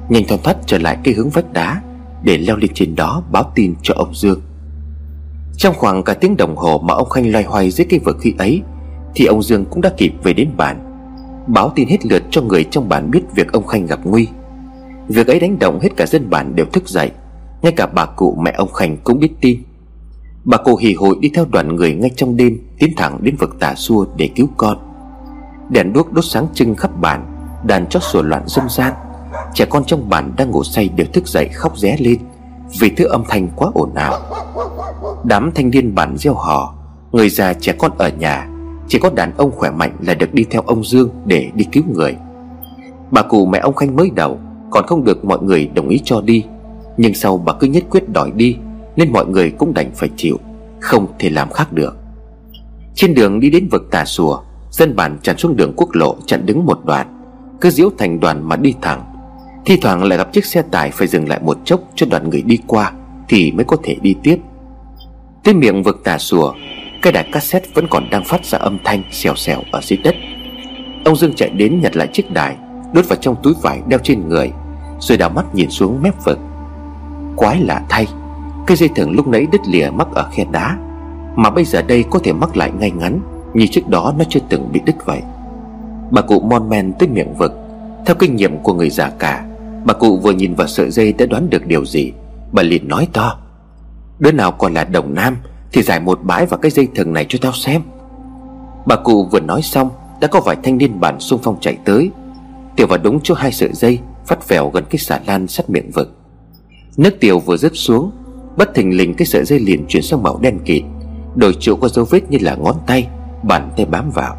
Nhanh thoăn thoắt trở lại cái hướng vách đá, Để leo lên trên đó báo tin cho ông Dương. Trong khoảng cả tiếng đồng hồ mà ông Khanh loay hoay dưới cái vực khi ấy, Thì ông Dương cũng đã kịp về đến bản Báo tin hết lượt cho người trong bản biết việc ông Khanh gặp nguy. Việc ấy đánh động hết cả dân bản đều thức dậy. Ngay cả bà cụ mẹ ông Khanh cũng biết tin. Bà cụ hì hội đi theo đoàn người ngay trong đêm, Tiến thẳng đến vực tà xua để cứu con. Đèn đuốc đốt sáng trưng khắp bản Đàn chó sủa loạn râm ran. Trẻ con trong bản đang ngủ say đều thức dậy khóc ré lên, Vì thứ âm thanh quá ồn ào. Đám thanh niên bản gieo hò, Người già trẻ con ở nhà, Chỉ có đàn ông khỏe mạnh là được đi theo ông Dương Để đi cứu người. Bà cụ mẹ ông Khanh mới đầu, Còn không được mọi người đồng ý cho đi. Nhưng sau bà cứ nhất quyết đòi đi, Nên mọi người cũng đành phải chịu, Không thể làm khác được. Trên đường đi đến vực tà sùa Dân bản tràn xuống đường quốc lộ chặn đứng một đoạn, Cứ diễu thành đoàn mà đi thẳng. Thi thoảng lại gặp chiếc xe tải phải dừng lại một chốc cho đoàn người đi qua, Thì mới có thể đi tiếp. Tới miệng vực tà sùa Cái đài cassette vẫn còn đang phát ra âm thanh xèo xèo ở dưới đất. Ông Dương chạy đến nhặt lại chiếc đài, Đốt vào trong túi vải đeo trên người, Rồi đảo mắt nhìn xuống mép vực. Quái lạ thay. Cây dây thừng lúc nãy đứt lìa mắc ở khe đá, Mà bây giờ đây có thể mắc lại ngay ngắn, Như trước đó nó chưa từng bị đứt vậy. Bà cụ mon men tới miệng vực. Theo kinh nghiệm của người già cả, Bà cụ vừa nhìn vào sợi dây đã đoán được điều gì. Bà liền nói to, Đứa nào còn là đồng nam Thì giải một bãi vào cái dây thừng này cho tao xem. Bà cụ vừa nói xong, Đã có vài thanh niên bản xung phong chạy tới. Tiểu vào đúng chỗ hai sợi dây Phát vèo gần cái xà lan sát miệng vực. Nước tiểu vừa rớt xuống, Bất thình lình cái sợi dây liền chuyển sang màu đen kịt, Đổi chỗ có dấu vết như là ngón tay, Bàn tay bám vào.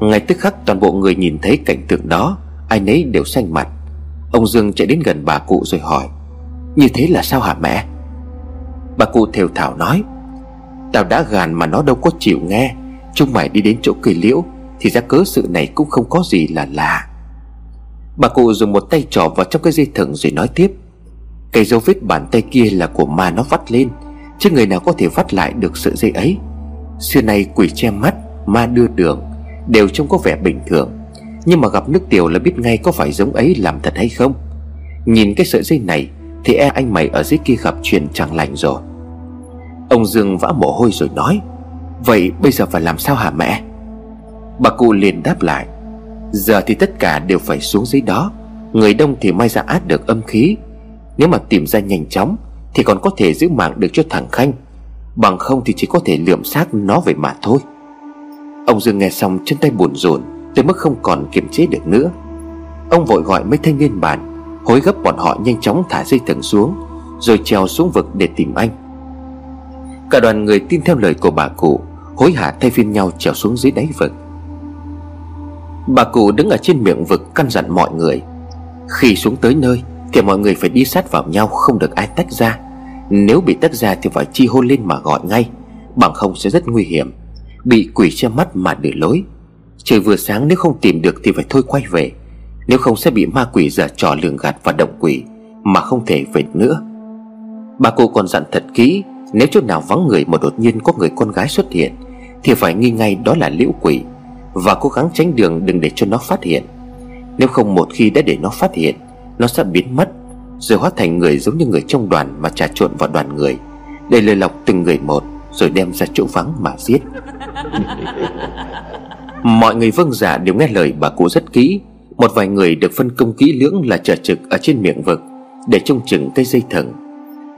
Ngay tức khắc, toàn bộ người nhìn thấy cảnh tượng đó, Ai nấy đều xanh mặt. Ông Dương chạy đến gần bà cụ rồi hỏi, Như thế là sao hả mẹ? Bà cụ thều thảo nói, Tao đã gàn mà nó đâu có chịu nghe, Chúng mày đi đến chỗ cây liễu Thì ra cớ sự này cũng không có gì là lạ. Bà cụ dùng một tay trỏ vào trong cái dây thừng rồi nói tiếp cái dấu vết bàn tay kia là của ma nó vắt lên, Chứ người nào có thể vắt lại được sợi dây ấy. Xưa nay quỷ che mắt, Ma đưa đường, Đều trông có vẻ bình thường. Nhưng mà gặp nước tiểu là biết ngay có phải giống ấy làm thật hay không. Nhìn cái sợi dây này Thì e anh mày ở dưới kia gặp chuyện chẳng lành rồi. Ông Dương vã mồ hôi rồi nói, Vậy bây giờ phải làm sao hả mẹ? Bà cụ liền đáp lại, Giờ thì tất cả đều phải xuống dưới đó, Người đông thì may ra át được âm khí nếu mà tìm ra nhanh chóng, Thì còn có thể giữ mạng được cho thằng Khanh. Bằng không thì chỉ có thể lượm xác nó về mà thôi. Ông Dương nghe xong chân tay buồn rộn, Tới mức không còn kiềm chế được nữa. Ông vội gọi mấy thanh niên bạn Hối gấp bọn họ nhanh chóng thả dây thừng xuống, Rồi trèo xuống vực để tìm anh. Cả đoàn người tin theo lời của bà cụ, Hối hả thay phiên nhau trèo xuống dưới đáy vực. Bà cụ đứng ở trên miệng vực căn dặn mọi người, Khi xuống tới nơi thì mọi người phải đi sát vào nhau, Không được ai tách ra. Nếu bị tách ra thì phải chi hôn lên mà gọi ngay, Bằng không sẽ rất nguy hiểm. Bị quỷ che mắt mà để lối. Trời vừa sáng, nếu không tìm được thì phải thôi quay về. Nếu không sẽ bị ma quỷ giả trò lường gạt và động quỷ, Mà không thể về nữa. Bà cô còn dặn thật kỹ, Nếu chỗ nào vắng người mà đột nhiên có người con gái xuất hiện, Thì phải nghi ngay đó là liễu quỷ. Và cố gắng tránh đường đừng để cho nó phát hiện. Nếu không, một khi đã để nó phát hiện nó sẽ biến mất, Rồi hóa thành người giống như người trong đoàn Mà trà trộn vào đoàn người, Để lời lọc từng người một, Rồi đem ra chỗ vắng mà giết. *laughs* Mọi người vâng giả dạ đều nghe lời bà cụ rất kỹ. Một vài người được phân công kỹ lưỡng là chờ trực ở trên miệng vực, Để trông chừng cây dây thừng.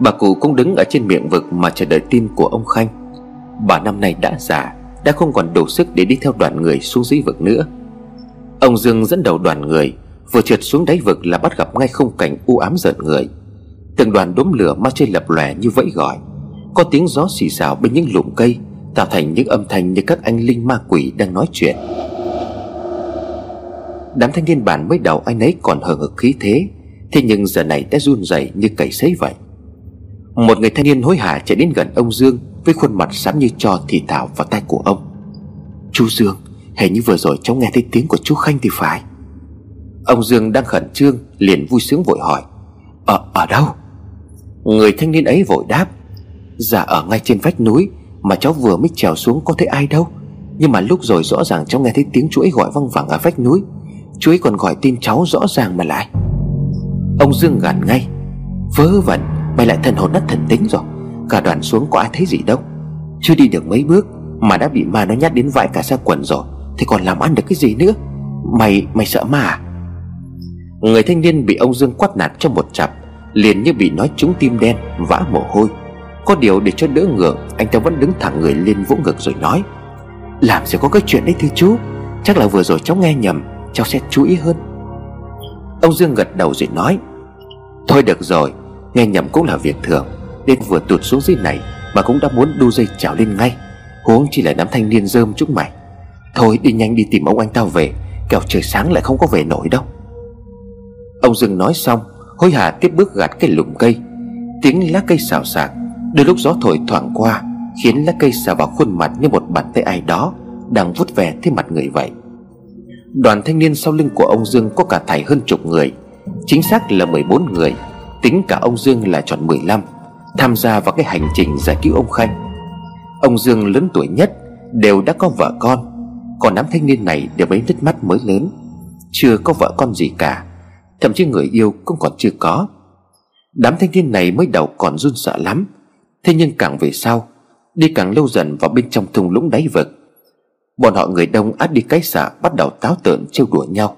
Bà cụ cũng đứng ở trên miệng vực mà chờ đợi tin của ông Khanh. Bà năm nay đã già, Đã không còn đủ sức để đi theo đoàn người xuống dưới vực nữa. Ông Dương dẫn đầu đoàn người Vừa trượt xuống đáy vực là bắt gặp ngay không cảnh u ám giận người. Từng đoàn đốm lửa ma chơi lập lòe như vẫy gọi. Có tiếng gió xì xào bên những lùm cây, Tạo thành những âm thanh như các anh linh ma quỷ đang nói chuyện. Đám thanh niên bản mới đầu anh ấy còn hờ hực khí thế Thế nhưng giờ này đã run rẩy như cầy sấy vậy. Một người thanh niên hối hả chạy đến gần ông Dương Với khuôn mặt xám như cho thì thảo vào tay của ông. Chú Dương, Hình như vừa rồi cháu nghe thấy tiếng của chú Khanh thì phải. Ông Dương đang khẩn trương Liền vui sướng vội hỏi. Ở, ở đâu? Người thanh niên ấy vội đáp. Dạ ở ngay trên vách núi Mà cháu vừa mới trèo xuống có thấy ai đâu. Nhưng mà lúc rồi rõ ràng cháu nghe thấy tiếng chuỗi gọi văng vẳng ở vách núi. Chuỗi còn gọi tin cháu rõ ràng mà lại. Ông Dương gằn ngay. Vớ vẩn Mày lại thần hồn nát thần tính rồi. Cả đoàn xuống có ai thấy gì đâu. Chưa đi được mấy bước Mà đã bị ma nó nhát đến vãi cả xa quần rồi. Thì còn làm ăn được cái gì nữa? Mày mày sợ ma à? Người thanh niên bị ông Dương quát nạt trong một chặp, Liền như bị nói trúng tim đen, Vã mồ hôi. Có điều để cho đỡ ngượng, Anh ta vẫn đứng thẳng người lên vỗ ngực rồi nói, Làm gì có cái chuyện đấy thưa chú, Chắc là vừa rồi cháu nghe nhầm, Cháu sẽ chú ý hơn. Ông Dương gật đầu rồi nói, Thôi được rồi, Nghe nhầm cũng là việc thường Đến vừa tụt xuống dưới này Mà cũng đã muốn đu dây trào lên ngay, Huống chỉ là đám thanh niên rơm chúng mày. Thôi đi nhanh đi tìm ông anh tao về, Kẻo trời sáng lại không có về nổi đâu. Ông Dương nói xong, Hối hả tiếp bước gạt cái lùm cây. Tiếng lá cây xào xạc, Đôi lúc gió thổi thoảng qua, Khiến lá cây xào vào khuôn mặt như một bàn tay ai đó Đang vuốt về thế mặt người vậy. Đoàn thanh niên sau lưng của ông Dương có cả thảy hơn chục người, Chính xác là 14 người, Tính cả ông Dương là tròn 15 Tham gia vào cái hành trình giải cứu ông Khanh. Ông Dương lớn tuổi nhất Đều đã có vợ con, Còn đám thanh niên này đều mấy nước mắt mới lớn, Chưa có vợ con gì cả. Thậm chí người yêu cũng còn chưa có. Đám thanh niên này mới đầu còn run sợ lắm. Thế nhưng càng về sau, Đi càng lâu dần vào bên trong thung lũng đáy vực. Bọn họ người đông át đi cái xạ Bắt đầu táo tợn trêu đùa nhau.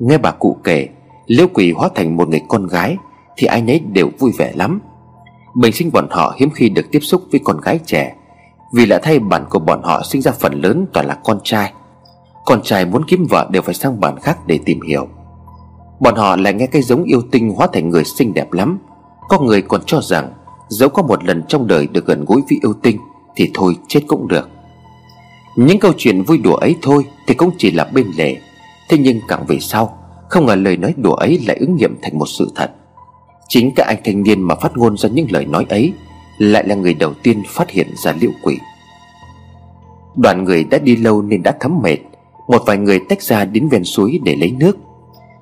Nghe bà cụ kể, Liễu quỷ hóa thành một người con gái, Thì ai nấy đều vui vẻ lắm. Bình sinh bọn họ hiếm khi được tiếp xúc với con gái trẻ, Vì lạ thay bản của bọn họ sinh ra phần lớn toàn là con trai. Con trai muốn kiếm vợ đều phải sang bản khác để tìm hiểu. Bọn họ lại nghe cái giống yêu tinh hóa thành người xinh đẹp lắm. Có người còn cho rằng, Dẫu có một lần trong đời được gần gũi với yêu tinh, Thì thôi, chết cũng được. Những câu chuyện vui đùa ấy thôi, Thì cũng chỉ là bên lề. Thế nhưng càng về sau, Không ngờ lời nói đùa ấy lại ứng nghiệm thành một sự thật. Chính các anh thanh niên mà phát ngôn ra những lời nói ấy, Lại là người đầu tiên phát hiện ra liễu quỷ. Đoàn người đã đi lâu nên đã thấm mệt. Một vài người tách ra đến ven suối để lấy nước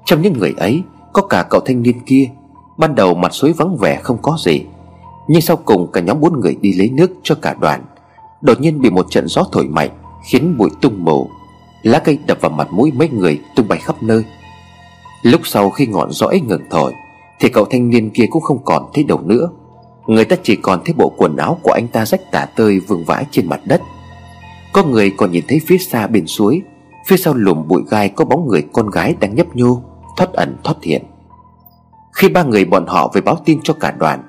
trong những người ấy, Có cả cậu thanh niên kia. Ban đầu mặt suối vắng vẻ không có gì. Nhưng sau cùng cả nhóm bốn người đi lấy nước cho cả đoàn. Đột nhiên bị một trận gió thổi mạnh, Khiến bụi tung mù. Lá cây đập vào mặt mũi mấy người tung bay khắp nơi. Lúc sau khi ngọn gió ấy ngừng thổi, Thì cậu thanh niên kia cũng không còn thấy đầu nữa. Người ta chỉ còn thấy bộ quần áo của anh ta rách tả tơi vương vãi trên mặt đất. Có người còn nhìn thấy phía xa bên suối. Phía sau lùm bụi gai có bóng người con gái đang nhấp nhô thoát ẩn, thoát hiện. Khi ba người bọn họ về báo tin cho cả đoàn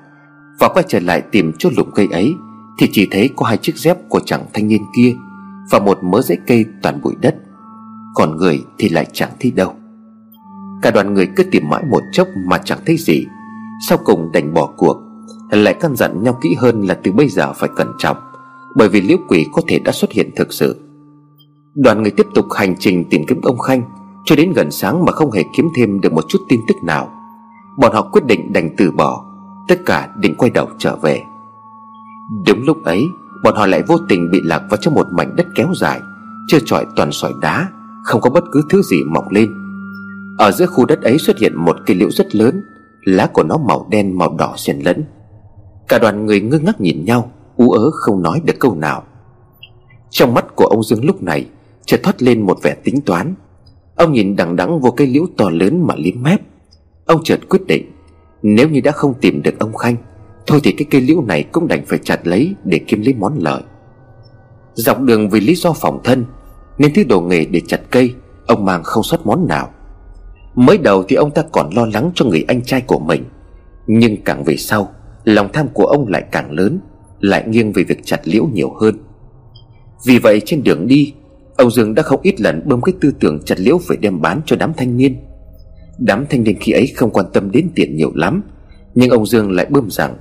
và quay trở lại tìm chỗ lùm cây ấy, thì chỉ thấy có hai chiếc dép của chàng thanh niên kia và một mớ rễ cây toàn bụi đất. Còn người thì lại chẳng thấy đâu. Cả đoàn người cứ tìm mãi một chốc mà chẳng thấy gì. Sau cùng đành bỏ cuộc, lại căn dặn nhau kỹ hơn là từ bây giờ phải cẩn trọng, bởi vì liễu quỷ có thể đã xuất hiện thực sự. Đoàn người tiếp tục hành trình tìm kiếm ông khanh cho đến gần sáng mà không hề kiếm thêm được một chút tin tức nào, Bọn họ quyết định đành từ bỏ, Tất cả định quay đầu trở về. Đúng lúc ấy, Bọn họ lại vô tình bị lạc vào trong một mảnh đất kéo dài Chưa trọi toàn sỏi đá, Không có bất cứ thứ gì mọc lên. Ở giữa khu đất ấy xuất hiện một cây liễu rất lớn, Lá của nó màu đen, màu đỏ xen lẫn. Cả đoàn người ngơ ngác nhìn nhau, Ú ớ không nói được câu nào. Trong mắt của ông Dương lúc này, Chợt thoát lên một vẻ tính toán. Ông nhìn đằng đẵng vô cây liễu to lớn mà liếm mép. Ông chợt quyết định, Nếu như đã không tìm được ông Khanh, Thôi thì cái cây liễu này cũng đành phải chặt lấy Để kiếm lấy món lợi. Dọc đường vì lý do phòng thân, Nên thứ đồ nghề để chặt cây, Ông mang không sót món nào. Mới đầu thì ông ta còn lo lắng cho người anh trai của mình. Nhưng càng về sau, Lòng tham của ông lại càng lớn, Lại nghiêng về việc chặt liễu nhiều hơn. Vì vậy trên đường đi Ông Dương đã không ít lần bơm cái tư tưởng chặt liễu phải đem bán cho đám thanh niên. Đám thanh niên khi ấy không quan tâm đến tiền nhiều lắm, Nhưng ông Dương lại bơm rằng,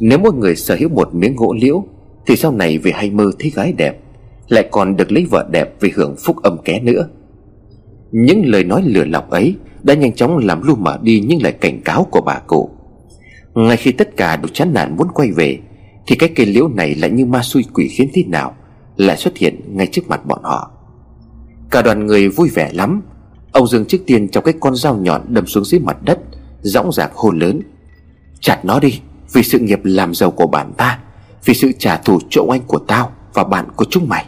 Nếu mỗi người sở hữu một miếng gỗ liễu, Thì sau này về hay mơ thấy gái đẹp, Lại còn được lấy vợ đẹp vì hưởng phúc âm ké nữa. Những lời nói lừa lọc ấy Đã nhanh chóng làm lu mờ đi những lời cảnh cáo của bà cụ. Ngay khi tất cả đều chán nản muốn quay về, Thì cái cây liễu này lại như ma xui quỷ khiến thế nào Lại xuất hiện ngay trước mặt bọn họ. Cả đoàn người vui vẻ lắm. Ông Dương trước tiên trong cái con dao nhọn đâm xuống dưới mặt đất Dõng dạc hô lớn. Chặt nó đi, Vì sự nghiệp làm giàu của bản ta, Vì sự trả thù chỗ anh của tao Và bạn của chúng mày.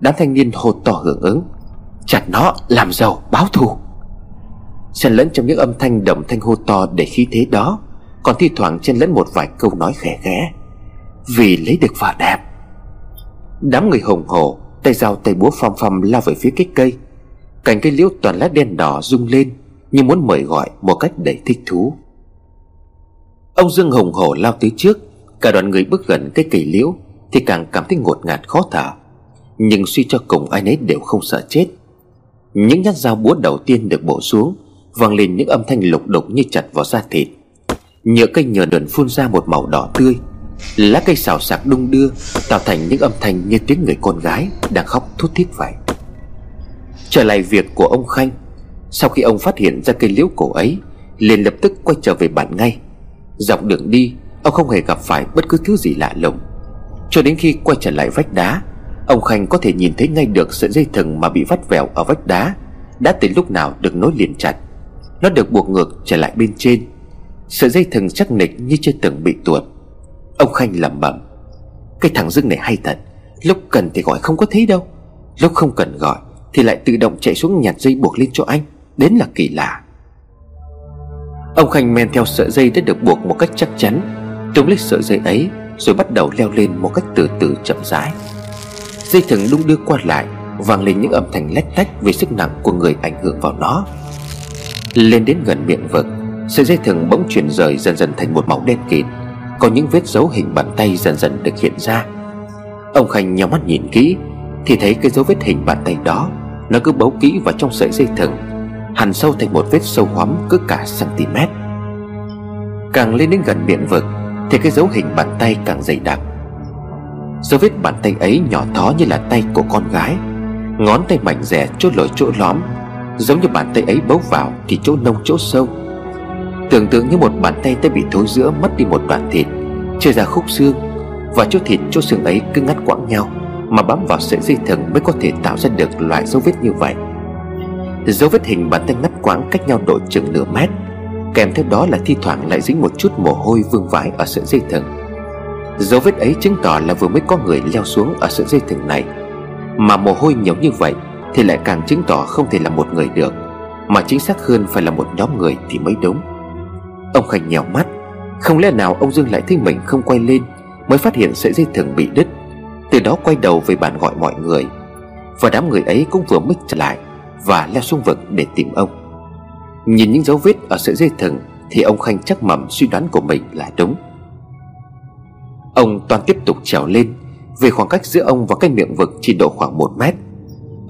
Đám thanh niên hô to hưởng ứng. Chặt nó, làm giàu, báo thù. Xen lẫn trong những âm thanh đồng thanh hô to để khí thế đó, Còn thi thoảng chen lẫn một vài câu nói khẽ khẽ. Vì lấy được vợ đẹp. Đám người hồng hồ Tay dao tay búa phom phom lao về phía cái cây. Cành cây liễu toàn lá đen đỏ rung lên, Như muốn mời gọi một cách đầy thích thú. Ông Dương hùng hổ lao tới trước, Cả đoàn người bước gần cái cây liễu Thì càng cảm thấy ngột ngạt khó thở. Nhưng suy cho cùng ai nấy đều không sợ chết. Những nhát dao búa đầu tiên được bổ xuống, vang lên những âm thanh lục đục như chặt vào da thịt. Nhựa cây nhờ đờn phun ra một màu đỏ tươi lá cây xào xạc đung đưa tạo thành những âm thanh như tiếng người con gái đang khóc thút thít vậy. Trở lại việc của ông khanh, sau khi ông phát hiện ra cây liễu cổ ấy, liền lập tức quay trở về bản ngay. Dọc đường đi, ông không hề gặp phải bất cứ thứ gì lạ lùng. Cho đến khi quay trở lại vách đá, ông khanh có thể nhìn thấy ngay được sợi dây thừng mà bị vắt vẹo ở vách đá, đã từ lúc nào được nối liền chặt. Nó được buộc ngược trở lại bên trên. Sợi dây thừng chắc nịch như chưa từng bị tuột. Ông Khanh lẩm bẩm, Cái thằng Dương này hay thật, Lúc cần thì gọi không có thấy đâu, Lúc không cần gọi Thì lại tự động chạy xuống nhặt dây buộc lên cho anh, Đến là kỳ lạ. Ông Khanh men theo sợi dây đã được buộc một cách chắc chắn Túm lấy sợi dây ấy Rồi bắt đầu leo lên một cách từ từ chậm rãi. Dây thừng đung đưa qua lại, Vang lên những âm thanh lách tách Vì sức nặng của người ảnh hưởng vào nó. Lên đến gần miệng vực, Sợi dây thừng bỗng chuyển rời dần dần thành một màu đen kịt. Có những vết dấu hình bàn tay dần dần được hiện ra. Ông Khanh nhắm mắt nhìn kỹ, Thì thấy cái dấu vết hình bàn tay đó, Nó cứ bấu kỹ vào trong sợi dây thừng, Hằn sâu thành một vết sâu hoắm cứ cả cm Càng lên đến gần miệng vực, Thì cái dấu hình bàn tay càng dày đặc. Dấu vết bàn tay ấy nhỏ thó như là tay của con gái, Ngón tay mảnh rẻ chốt lồi chỗ lõm, Giống như bàn tay ấy bấu vào Thì chỗ nông chỗ sâu. Tưởng tượng như một bàn tay đã bị thối giữa, Mất đi một đoạn thịt, Chia ra khúc xương, Và chỗ thịt, chỗ xương ấy cứ ngắt quãng nhau, Mà bám vào sợi dây thừng mới có thể tạo ra được loại dấu vết như vậy. Dấu vết hình bàn tay ngắt quãng cách nhau độ chừng nửa mét, Kèm theo đó là thi thoảng lại dính một chút mồ hôi vương vãi ở sợi dây thừng. Dấu vết ấy chứng tỏ là vừa mới có người leo xuống ở sợi dây thừng này. Mà mồ hôi nhiều như vậy thì lại càng chứng tỏ không thể là một người được, Mà chính xác hơn phải là một nhóm người thì mới đúng. Ông Khanh nhèo mắt. Không lẽ nào ông Dương lại thấy mình không quay lên, Mới phát hiện sợi dây thừng bị đứt? Từ đó quay đầu về bàn gọi mọi người. Và đám người ấy cũng vừa mới trở lại Và leo xuống vực để tìm ông. Nhìn những dấu vết ở sợi dây thừng Thì ông Khanh chắc mầm suy đoán của mình là đúng. Ông toàn tiếp tục trèo lên, Về khoảng cách giữa ông và cái miệng vực chỉ độ khoảng một mét.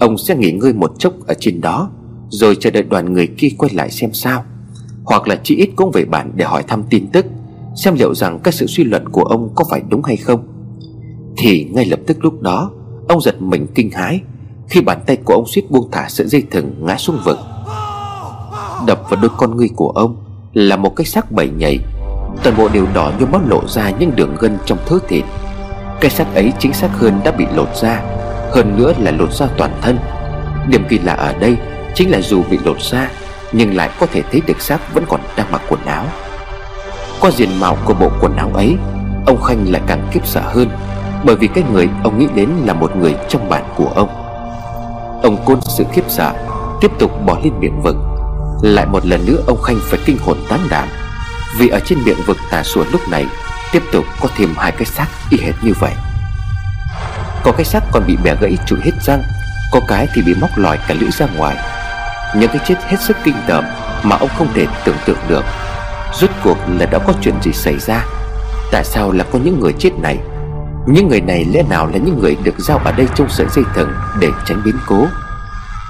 Ông sẽ nghỉ ngơi một chốc ở trên đó, Rồi chờ đợi đoàn người kia quay lại xem sao. Hoặc là chỉ ít cũng về bản để hỏi thăm tin tức, Xem liệu rằng các sự suy luận của ông có phải đúng hay không. Thì ngay lập tức lúc đó, Ông giật mình kinh hãi Khi bàn tay của ông suýt buông thả sợi dây thừng ngã xuống vực. Đập vào đôi con ngươi của ông Là một cái xác bầy nhảy Toàn bộ đều đỏ như máu lộ ra những đường gân trong thớ thịt. Cái xác ấy chính xác hơn đã bị lột ra hơn nữa là lột ra toàn thân. Điểm kỳ lạ ở đây Chính là dù bị lột ra. Nhưng lại có thể thấy được xác vẫn còn đang mặc quần áo. Qua diện mạo của bộ quần áo ấy, Ông Khanh lại càng kiếp sợ hơn, Bởi vì cái người ông nghĩ đến là một người trong bản của ông. Ông côn sự khiếp sợ, Tiếp tục bỏ lên miệng vực. Lại một lần nữa ông Khanh phải kinh hồn tán đảm Vì ở trên miệng vực tà sủa lúc này Tiếp tục có thêm hai cái xác y hệt như vậy. Có cái xác còn bị bẻ gãy trụi hết răng, Có cái thì bị móc lòi cả lưỡi ra ngoài. Những cái chết hết sức kinh tởm Mà ông không thể tưởng tượng được. Rốt cuộc là đã có chuyện gì xảy ra? Tại sao là có những người chết này? Những người này lẽ nào là những người được giao ở đây trong sợi dây thừng Để tránh biến cố?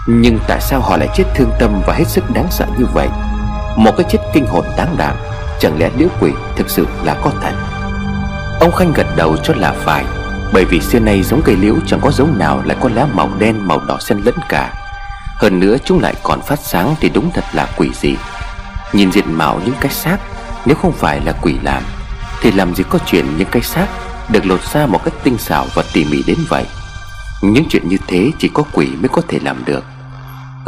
Nhưng tại sao họ lại chết thương tâm và hết sức đáng sợ như vậy? Một cái chết kinh hồn đáng đảm Chẳng lẽ liễu quỷ thực sự là có thật? Ông Khanh gật đầu cho là phải, Bởi vì xưa nay giống cây liễu chẳng có giống nào lại có lá màu đen, màu đỏ xen lẫn cả. Hơn nữa chúng lại còn phát sáng thì đúng thật là quỷ gì Nhìn diện mạo những cái xác, Nếu không phải là quỷ làm, Thì làm gì có chuyện những cái xác Được lột ra một cách tinh xảo và tỉ mỉ đến vậy? Những chuyện như thế chỉ có quỷ mới có thể làm được.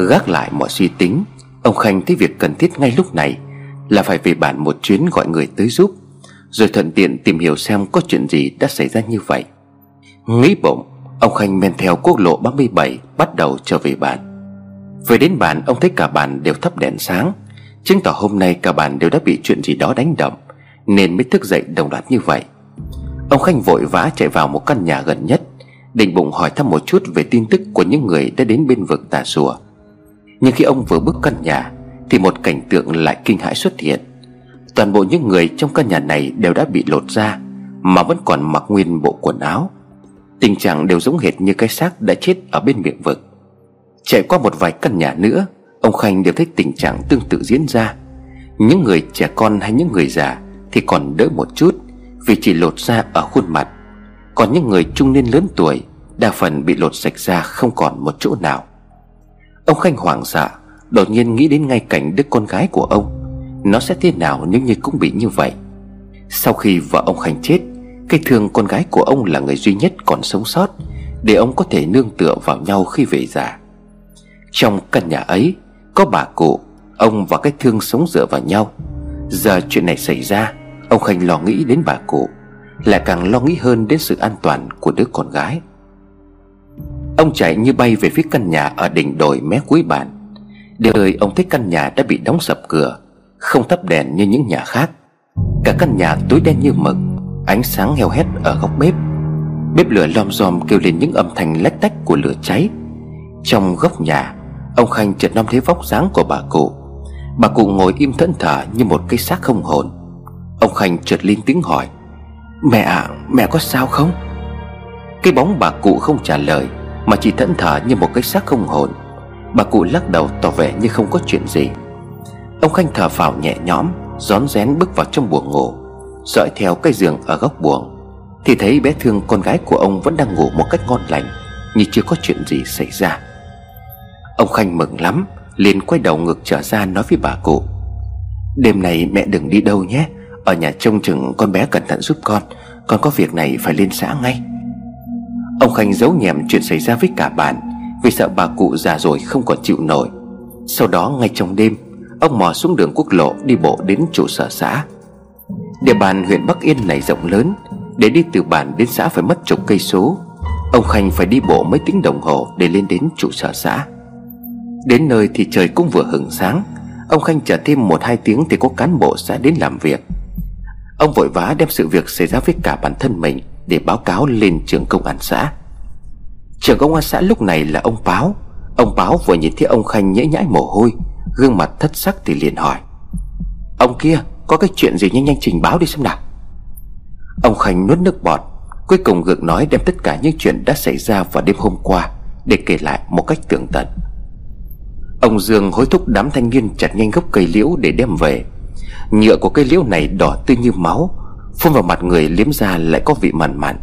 Gác lại mọi suy tính, Ông Khanh thấy việc cần thiết ngay lúc này Là phải về bản một chuyến gọi người tới giúp, Rồi thuận tiện tìm hiểu xem có chuyện gì đã xảy ra như vậy. Nghĩ bụng, Ông Khanh men theo quốc lộ 37 Bắt đầu trở về bản. Về đến bàn, ông thấy cả bàn đều thắp đèn sáng. Chứng tỏ hôm nay cả bàn đều đã bị chuyện gì đó đánh động Nên mới thức dậy đồng loạt như vậy. Ông Khanh vội vã chạy vào một căn nhà gần nhất, Định bụng hỏi thăm một chút về tin tức của những người đã đến bên vực tà sùa Nhưng khi ông vừa bước căn nhà, Thì một cảnh tượng lại kinh hãi xuất hiện. Toàn bộ những người trong căn nhà này đều đã bị lột ra Mà vẫn còn mặc nguyên bộ quần áo. Tình trạng đều giống hệt như cái xác đã chết ở bên miệng vực. Chạy qua một vài căn nhà nữa, Ông Khanh đều thấy tình trạng tương tự diễn ra. Những người trẻ con hay những người già Thì còn đỡ một chút Vì chỉ lột da ở khuôn mặt. Còn những người trung niên lớn tuổi, Đa phần bị lột sạch ra không còn một chỗ nào. Ông Khanh hoảng sợ, Đột nhiên nghĩ đến ngay cảnh đứa con gái của ông. Nó sẽ thế nào nếu như cũng bị như vậy? Sau khi vợ ông Khanh chết Cây thương con gái của ông là người duy nhất còn sống sót Để ông có thể nương tựa vào nhau khi về già. Trong căn nhà ấy, có bà cụ, Ông và cái thương sống dựa vào nhau. Giờ chuyện này xảy ra, Ông Khanh lo nghĩ đến bà cụ, Lại càng lo nghĩ hơn đến sự an toàn của đứa con gái. Ông chạy như bay về phía căn nhà ở đỉnh đồi mé cuối bàn. Đời ông thấy căn nhà đã bị đóng sập cửa, Không thắp đèn như những nhà khác. Cả căn nhà tối đen như mực, Ánh sáng heo hét ở góc bếp. Bếp lửa lom rom kêu lên những âm thanh lách tách của lửa cháy. Trong góc nhà Ông Khanh chợt năm thấy vóc dáng của bà cụ. Bà cụ ngồi im thẫn thờ như một cái xác không hồn. Ông Khanh chợt lên tiếng hỏi Mẹ ạ, à, mẹ có sao không? Cái bóng bà cụ không trả lời Mà chỉ thẫn thờ như một cái xác không hồn. Bà cụ lắc đầu tỏ vẻ như không có chuyện gì. Ông Khanh thở phào nhẹ nhõm Rón rén bước vào trong buồng ngủ Dọi theo cái giường ở góc buồng. Thì thấy bé thương con gái của ông vẫn đang ngủ một cách ngon lành Như chưa có chuyện gì xảy ra. Ông Khanh mừng lắm, liền quay đầu ngược trở ra nói với bà cụ. Đêm này mẹ đừng đi đâu nhé, Ở nhà trông chừng con bé cẩn thận giúp con Con có việc này phải lên xã ngay. Ông Khanh giấu nhẹm chuyện xảy ra với cả bạn, Vì sợ bà cụ già rồi không còn chịu nổi. Sau đó, ngay trong đêm, Ông mò xuống đường quốc lộ đi bộ đến trụ sở xã. Địa bàn huyện Bắc Yên này rộng lớn, Để đi từ bản đến xã phải mất chục cây số. Ông Khanh phải đi bộ mấy tiếng đồng hồ để lên đến trụ sở xã. Đến nơi thì trời cũng vừa hừng sáng. Ông Khanh chờ thêm một hai tiếng thì có cán bộ xã đến làm việc. Ông vội vã đem sự việc xảy ra với cả bản thân mình Để báo cáo lên trưởng công an xã. Trưởng công an xã lúc này là ông Báo. Ông Báo vừa nhìn thấy ông Khanh nhễ nhãi mồ hôi, Gương mặt thất sắc thì liền hỏi. Ông kia, có cái chuyện gì nhanh nhanh trình báo đi xem nào. Ông Khanh nuốt nước bọt, Cuối cùng gượng nói đem tất cả những chuyện đã xảy ra vào đêm hôm qua Để kể lại một cách tường tận. Ông Dương hối thúc đám thanh niên chặt nhanh gốc cây liễu để đem về. Nhựa của cây liễu này đỏ tươi như máu, Phun vào mặt người liếm ra lại có vị mặn mặn.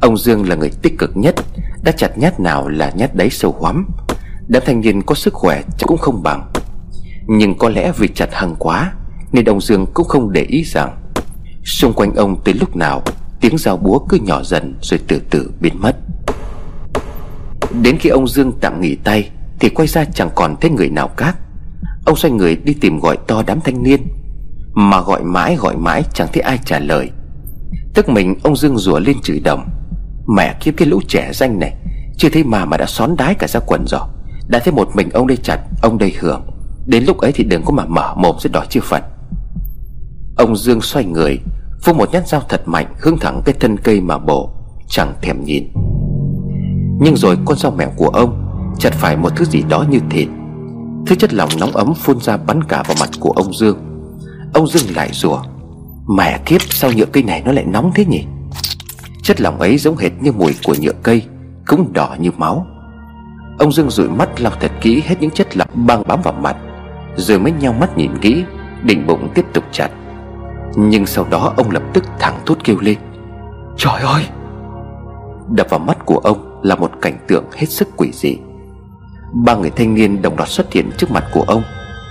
Ông Dương là người tích cực nhất, Đã chặt nhát nào là nhát đấy sâu hoắm. Đám thanh niên có sức khỏe chắc cũng không bằng. Nhưng có lẽ vì chặt hăng quá, Nên ông Dương cũng không để ý rằng, Xung quanh ông tới lúc nào, Tiếng dao búa cứ nhỏ dần rồi từ từ biến mất. Đến khi ông Dương tạm nghỉ tay thì quay ra chẳng còn thấy người nào khác. Ông xoay người đi tìm gọi to đám thanh niên, Mà gọi mãi gọi mãi chẳng thấy ai trả lời. Tức mình, ông Dương rủa lên chửi đồng, Mẹ kiếp, cái lũ trẻ danh này, Chưa thấy mà mà đã xón đái cả ra quần rồi. Đã thấy một mình ông đây chặt, Ông đây hưởng. Đến lúc ấy thì đừng có mà mở mồm sẽ đòi chia phần. Ông Dương xoay người Vung một nhát dao thật mạnh Hướng thẳng cái thân cây mà bổ, Chẳng thèm nhìn. Nhưng rồi con dao mẹo của ông Chặt phải một thứ gì đó như thịt Thứ chất lỏng nóng ấm phun ra bắn cả vào mặt của ông Dương. Ông Dương lại rủa, Mẹ kiếp, sao nhựa cây này nó lại nóng thế nhỉ? Chất lỏng ấy giống hệt như mùi của nhựa cây, Cũng đỏ như máu. Ông Dương dụi mắt lau thật kỹ hết những chất lỏng băng bám vào mặt, Rồi mới nhau mắt nhìn kỹ, Định bụng tiếp tục chặt. Nhưng sau đó ông lập tức thẳng thốt kêu lên, Trời ơi! Đập vào mắt của ông là một cảnh tượng hết sức quỷ dị. Ba người thanh niên đồng loạt xuất hiện trước mặt của ông.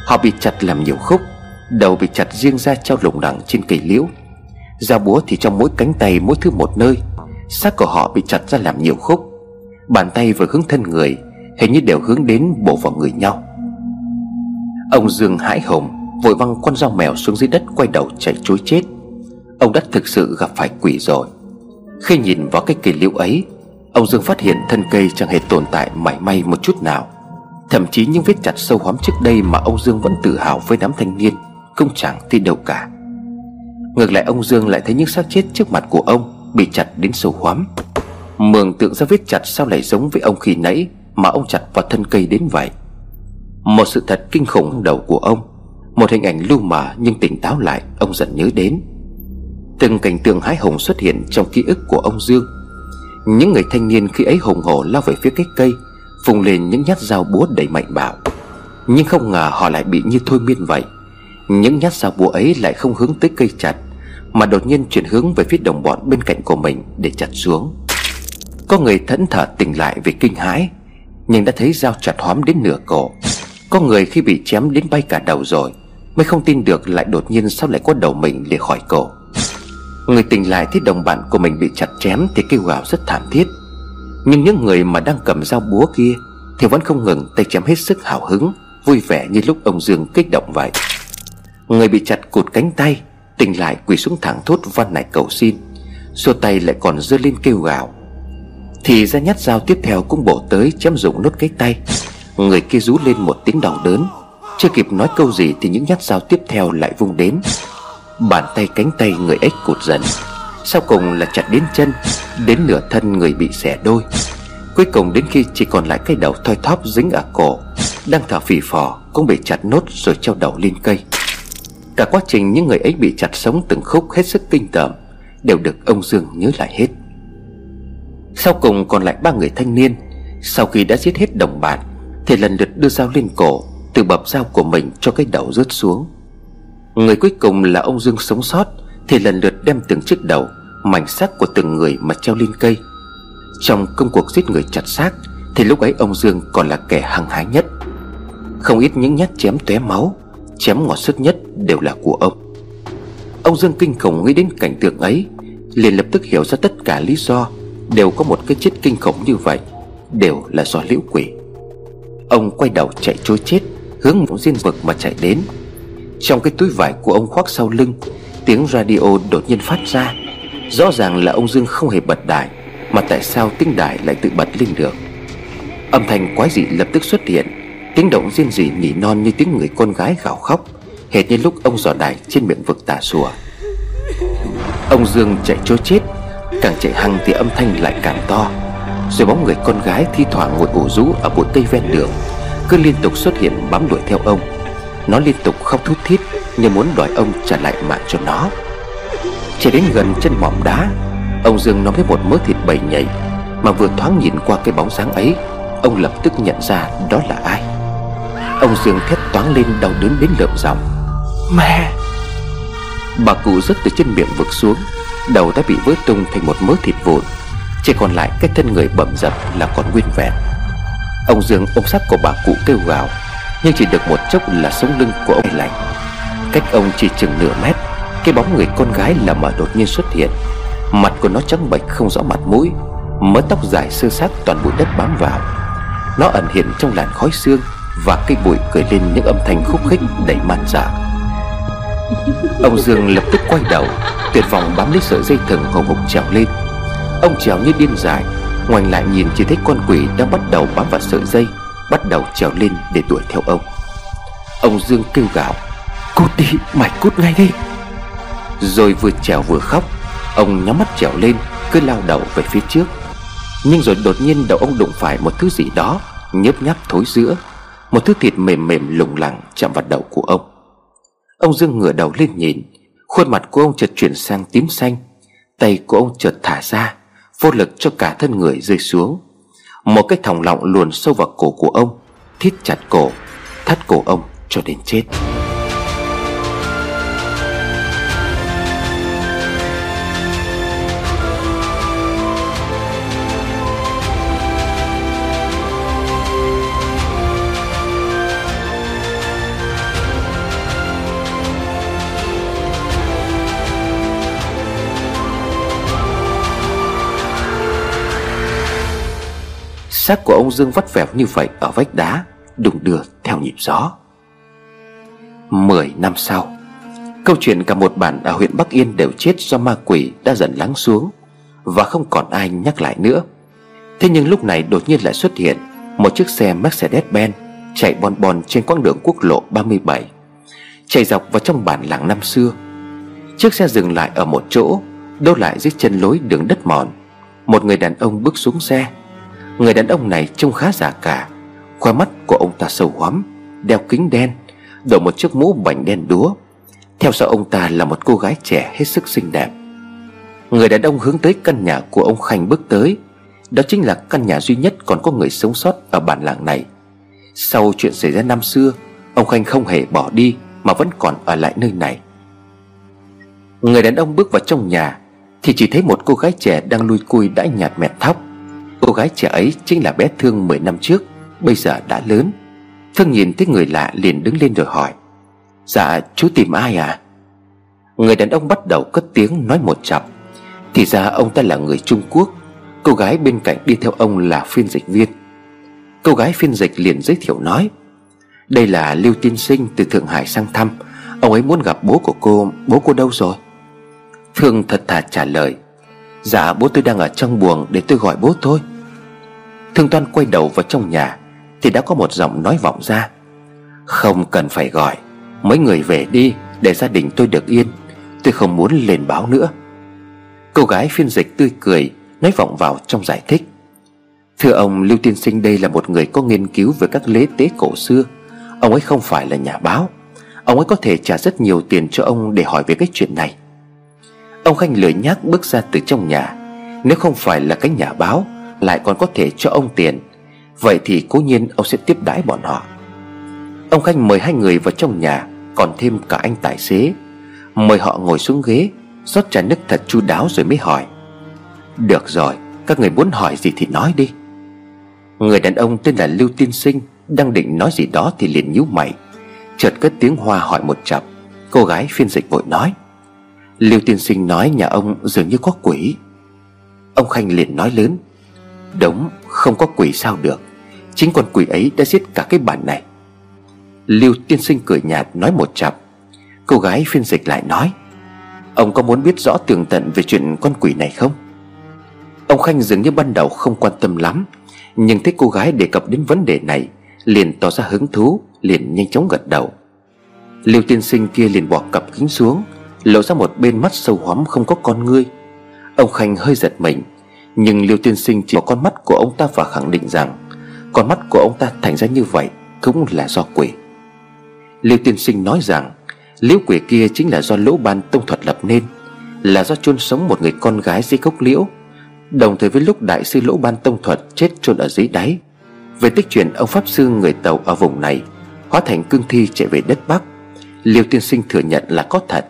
Họ bị chặt làm nhiều khúc, Đầu bị chặt riêng ra treo lủng lẳng trên cây liễu. Dao búa thì trong mỗi cánh tay mỗi thứ một nơi, Xác của họ bị chặt ra làm nhiều khúc. Bàn tay vừa hướng thân người, Hình như đều hướng đến bổ vào người nhau. Ông Dương hãi hùng Vội văng con dao mèo xuống dưới đất Quay đầu chạy trối chết. Ông đã thực sự gặp phải quỷ rồi. Khi nhìn vào cái cây liễu ấy Ông Dương phát hiện thân cây chẳng hề tồn tại mảy may một chút nào. Thậm chí những vết chặt sâu hóm trước đây Mà ông Dương vẫn tự hào với đám thanh niên Cũng chẳng thấy đâu cả. Ngược lại, ông Dương lại thấy những xác chết trước mặt của ông Bị chặt đến sâu hoắm Mường tượng ra vết chặt sao lại giống với ông khi nãy Mà ông chặt vào thân cây đến vậy. Một sự thật kinh khủng đầu của ông, Một hình ảnh lưu mờ nhưng tỉnh táo lại, Ông dần nhớ đến. Từng cảnh tượng hái hùng xuất hiện trong ký ức của ông Dương. Những người thanh niên khi ấy hùng hổ lao về phía cái cây, Phùng lên những nhát dao búa đầy mạnh bạo. Nhưng không ngờ họ lại bị như thôi miên vậy. Những nhát dao búa ấy lại không hướng tới cây chặt, Mà đột nhiên chuyển hướng về phía đồng bọn bên cạnh của mình để chặt xuống. Có người thẫn thờ tỉnh lại vì kinh hãi, Nhưng đã thấy dao chặt hóm đến nửa cổ. Có người khi bị chém đến bay cả đầu rồi, Mới không tin được lại đột nhiên sao lại có đầu mình để khỏi cổ. Người tỉnh lại thấy đồng bạn của mình bị chặt chém Thì kêu gào rất thảm thiết. Nhưng những người mà đang cầm dao búa kia Thì vẫn không ngừng tay chém hết sức hào hứng, Vui vẻ như lúc ông Dương kích động vậy. Người bị chặt cụt cánh tay, Tỉnh lại quỳ xuống thẳng thốt văn này cầu xin Xô tay lại còn giơ lên kêu gào. Thì ra nhát dao tiếp theo cũng bổ tới chém rụng nốt cái tay. Người kia rú lên một tiếng đau đớn, Chưa kịp nói câu gì thì những nhát dao tiếp theo lại vung đến. Bàn tay cánh tay người ếch cụt dần. Sau cùng là chặt đến chân, Đến nửa thân người bị xẻ đôi. Cuối cùng đến khi chỉ còn lại cái đầu thoi thóp dính ở cổ, Đang thở phì phò, Cũng bị chặt nốt rồi treo đầu lên cây. Cả quá trình những người ấy bị chặt sống từng khúc hết sức kinh tởm, Đều được ông Dương nhớ lại hết. Sau cùng còn lại ba người thanh niên, Sau khi đã giết hết đồng bạn, Thì lần lượt đưa dao lên cổ, Từ bập dao của mình cho cái đầu rớt xuống. Người cuối cùng là ông Dương sống sót, Thì lần lượt đem từng chiếc đầu, Mảnh xác của từng người mà treo lên cây. Trong công cuộc giết người chặt xác, Thì lúc ấy ông Dương còn là kẻ hăng hái nhất. Không ít những nhát chém tóe máu, Chém ngọt sức nhất đều là của ông. Ông Dương kinh khủng nghĩ đến cảnh tượng ấy, liền lập tức hiểu ra tất cả lý do Đều có một cái chết kinh khủng như vậy, Đều là do liễu quỷ. Ông quay đầu chạy trôi chết, Hướng một diên vực mà chạy đến. Trong cái túi vải của ông khoác sau lưng, Tiếng radio đột nhiên phát ra. Rõ ràng là ông Dương không hề bật đài, Mà tại sao tiếng đài lại tự bật lên được? Âm thanh quái dị lập tức xuất hiện, Tiếng động riêng rỉ nỉ non như tiếng người con gái gào khóc, Hệt như lúc ông dò đài trên miệng vực tà sùa Ông Dương chạy trôi chết, Càng chạy hăng thì âm thanh lại càng to. Rồi bóng người con gái thi thoảng ngồi ủ rũ ở bụi cây ven đường, Cứ liên tục xuất hiện bám đuổi theo ông. Nó liên tục khóc thút thít Như muốn đòi ông trả lại mạng cho nó. Chạy đến gần chân mỏm đá Ông Dương nói với một mớ thịt bầy nhảy Mà vừa thoáng nhìn qua cái bóng dáng ấy Ông lập tức nhận ra đó là ai. Ông Dương thét toáng lên đau đớn đến lợm giọng. Mẹ! Bà cụ rớt từ trên miệng vực xuống Đầu đã bị vỡ tung thành một mớ thịt vụn Chỉ còn lại cái thân người bầm dập là còn nguyên vẹn. Ông Dương ôm xác của bà cụ kêu gào nhưng chỉ được một chốc là sống lưng của ông lạnh Cách ông chỉ chừng nửa mét, Cái bóng người con gái là mở đột nhiên xuất hiện. Mặt của nó trắng bệch không rõ mặt mũi, Mớ tóc dài sơ sát toàn bụi đất bám vào. Nó ẩn hiện trong làn khói xương Và cây bụi cười lên những âm thanh khúc khích đầy man dợ. Ông Dương lập tức quay đầu, Tuyệt vọng bám lấy sợi dây thừng hồng hục trèo lên. Ông trèo như điên dại, Ngoảnh lại nhìn chỉ thấy con quỷ đang bắt đầu bám vào sợi dây. Bắt đầu trèo lên để đuổi theo ông. Ông Dương kêu gào, Cút đi, mày cút ngay đi. Rồi vừa trèo vừa khóc, Ông nhắm mắt trèo lên, Cứ lao đầu về phía trước. Nhưng rồi đột nhiên đầu ông đụng phải một thứ gì đó, Nhớp nháp thối giữa, Một thứ thịt mềm mềm lủng lẳng chạm vào đầu của ông. Ông Dương ngửa đầu lên nhìn, Khuôn mặt của ông chợt chuyển sang tím xanh, Tay của ông chợt thả ra, Vô lực cho cả thân người rơi xuống. Một cái thòng lọng luồn sâu vào cổ của ông, Thít chặt cổ, Thắt cổ ông cho đến chết. Xác của ông Dương vắt vẻo như vậy ở vách đá, Đùng đưa theo nhịp gió. Mười năm sau, Câu chuyện cả một bản ở huyện Bắc Yên đều chết do ma quỷ đã dần lắng xuống Và không còn ai nhắc lại nữa. Thế nhưng lúc này đột nhiên lại xuất hiện Một chiếc xe Mercedes-Benz Chạy bon bon trên quãng đường quốc lộ 37 Chạy dọc vào trong bản làng năm xưa. Chiếc xe dừng lại ở một chỗ đỗ lại dưới chân lối đường đất mòn. Một người đàn ông bước xuống xe Người đàn ông này trông khá già cả. Khoai mắt của ông ta sâu hoắm, Đeo kính đen, Đội một chiếc mũ bảnh đen đúa. Theo sau ông ta là một cô gái trẻ hết sức xinh đẹp. Người đàn ông hướng tới căn nhà của ông Khanh bước tới. Đó chính là căn nhà duy nhất còn có người sống sót ở bản làng này. Sau chuyện xảy ra năm xưa, Ông Khanh không hề bỏ đi Mà vẫn còn ở lại nơi này. Người đàn ông bước vào trong nhà Thì chỉ thấy một cô gái trẻ đang lui cui đã nhạt mẹt thóc. Cô gái trẻ ấy chính là bé Thương 10 năm trước, Bây giờ đã lớn. Thương nhìn thấy người lạ liền đứng lên rồi hỏi Dạ chú tìm ai à Người đàn ông bắt đầu cất tiếng nói một chập Thì ra ông ta là người Trung Quốc, Cô gái bên cạnh đi theo ông là phiên dịch viên. Cô gái phiên dịch liền giới thiệu nói, Đây là Lưu Tiên Sinh từ Thượng Hải sang thăm, Ông ấy muốn gặp bố của cô, Bố cô đâu rồi? Thương thật thà trả lời Dạ bố tôi đang ở trong buồng để tôi gọi bố thôi. Thương Toan quay đầu vào trong nhà, Thì đã có một giọng nói vọng ra. Không cần phải gọi, Mấy người về đi, Để gia đình tôi được yên, Tôi không muốn lên báo nữa. Cô gái phiên dịch tươi cười, Nói vọng vào trong giải thích. Thưa ông, Lưu Tiên Sinh đây là một người có nghiên cứu về các lễ tế cổ xưa. Ông ấy không phải là nhà báo. Ông ấy có thể trả rất nhiều tiền cho ông để hỏi về cái chuyện này. Ông Khanh lười nhác bước ra từ trong nhà. Nếu không phải là cái nhà báo lại còn có thể cho ông tiền. Vậy thì cố nhiên ông sẽ tiếp đãi bọn họ. Ông Khanh mời hai người vào trong nhà, Còn thêm cả anh tài xế. Mời họ ngồi xuống ghế, rót trà nước thật chu đáo rồi mới hỏi. Được rồi, Các người muốn hỏi gì thì nói đi. Người đàn ông tên là Lưu Tiên Sinh, Đang định nói gì đó thì liền nhíu mày. Chợt cất tiếng hoa hỏi một chập Cô gái phiên dịch vội nói. Lưu Tiên Sinh nói nhà ông dường như có quỷ. Ông Khanh liền nói lớn. Đúng không có quỷ sao được. Chính con quỷ ấy đã giết cả cái bản này. Lưu tiên sinh cười nhạt nói một chập Cô gái phiên dịch lại nói, Ông có muốn biết rõ tường tận về chuyện con quỷ này không? Ông Khanh dường như ban đầu không quan tâm lắm, Nhưng thấy cô gái đề cập đến vấn đề này, Liền tỏ ra hứng thú, Liền nhanh chóng gật đầu. Lưu tiên sinh kia liền bỏ cặp kính xuống, Lộ ra một bên mắt sâu hóm không có con ngươi. Ông Khanh hơi giật mình nhưng Liêu Tiên Sinh chỉ có con mắt của ông ta và khẳng định rằng, Con mắt của ông ta thành ra như vậy Cũng là do quỷ. Liêu Tiên Sinh nói rằng, Liễu quỷ kia chính là do lỗ ban tông thuật lập nên, Là do chôn sống một người con gái dưới gốc liễu, Đồng thời với lúc đại sư lỗ ban tông thuật chết chôn ở dưới đáy. Về tích truyền ông Pháp Sư người Tàu ở vùng này, Hóa thành cương thi chạy về đất Bắc, Liêu tiên sinh thừa nhận là có thật.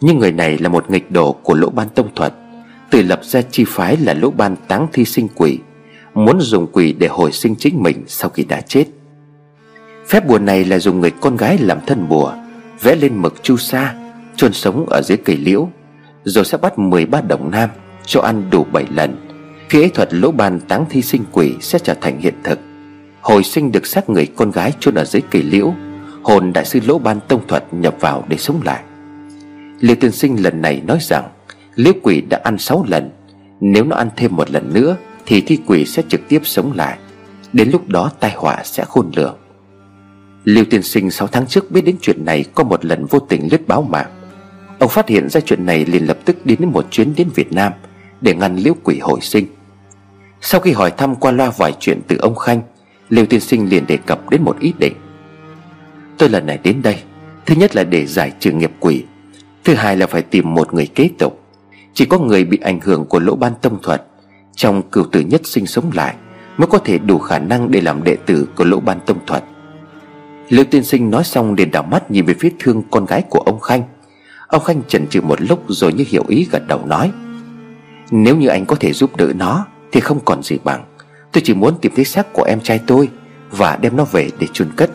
Nhưng người này là một nghịch đồ của lỗ ban tông thuật. Tự lập ra chi phái là lỗ ban táng thi sinh quỷ, Muốn dùng quỷ để hồi sinh chính mình sau khi đã chết. Phép bùa này là dùng người con gái làm thân bùa, Vẽ lên mực chu sa, chôn sống ở dưới cây liễu, Rồi sẽ bắt 13 đồng nam Cho ăn đủ 7 lần. Khi ấy thuật lỗ ban táng thi sinh quỷ sẽ trở thành hiện thực. Hồi sinh được xác người con gái chôn ở dưới cây liễu, Hồn đại sư lỗ ban tông thuật nhập vào để sống lại. Liêu tiên sinh lần này nói rằng Liễu quỷ đã ăn 6 lần. Nếu nó ăn thêm một lần nữa, Thì thi quỷ sẽ trực tiếp sống lại. Đến lúc đó, tai họa sẽ khôn lường. Lưu tiên sinh 6 tháng trước biết đến chuyện này Có một lần vô tình lướt báo mạng. Ông phát hiện ra chuyện này liền lập tức đi đến một chuyến đến Việt Nam Để ngăn liễu quỷ hồi sinh. Sau khi hỏi thăm qua loa vài chuyện từ ông Khanh Lưu tiên sinh liền đề cập đến một ý định. Tôi lần này đến đây, Thứ nhất là để giải trừ nghiệp quỷ, Thứ hai là phải tìm một người kế tục. Chỉ có người bị ảnh hưởng của lỗ ban tông thuật, Trong cửu tử nhất sinh sống lại, Mới có thể đủ khả năng để làm đệ tử của lỗ ban tông thuật. Liêu tiên sinh nói xong liền đảo mắt nhìn về phía thương con gái của ông Khanh. Ông Khanh chần chừ một lúc rồi như hiểu ý gật đầu nói, Nếu như anh có thể giúp đỡ nó Thì không còn gì bằng. Tôi chỉ muốn tìm thấy xác của em trai tôi Và đem nó về để chôn cất.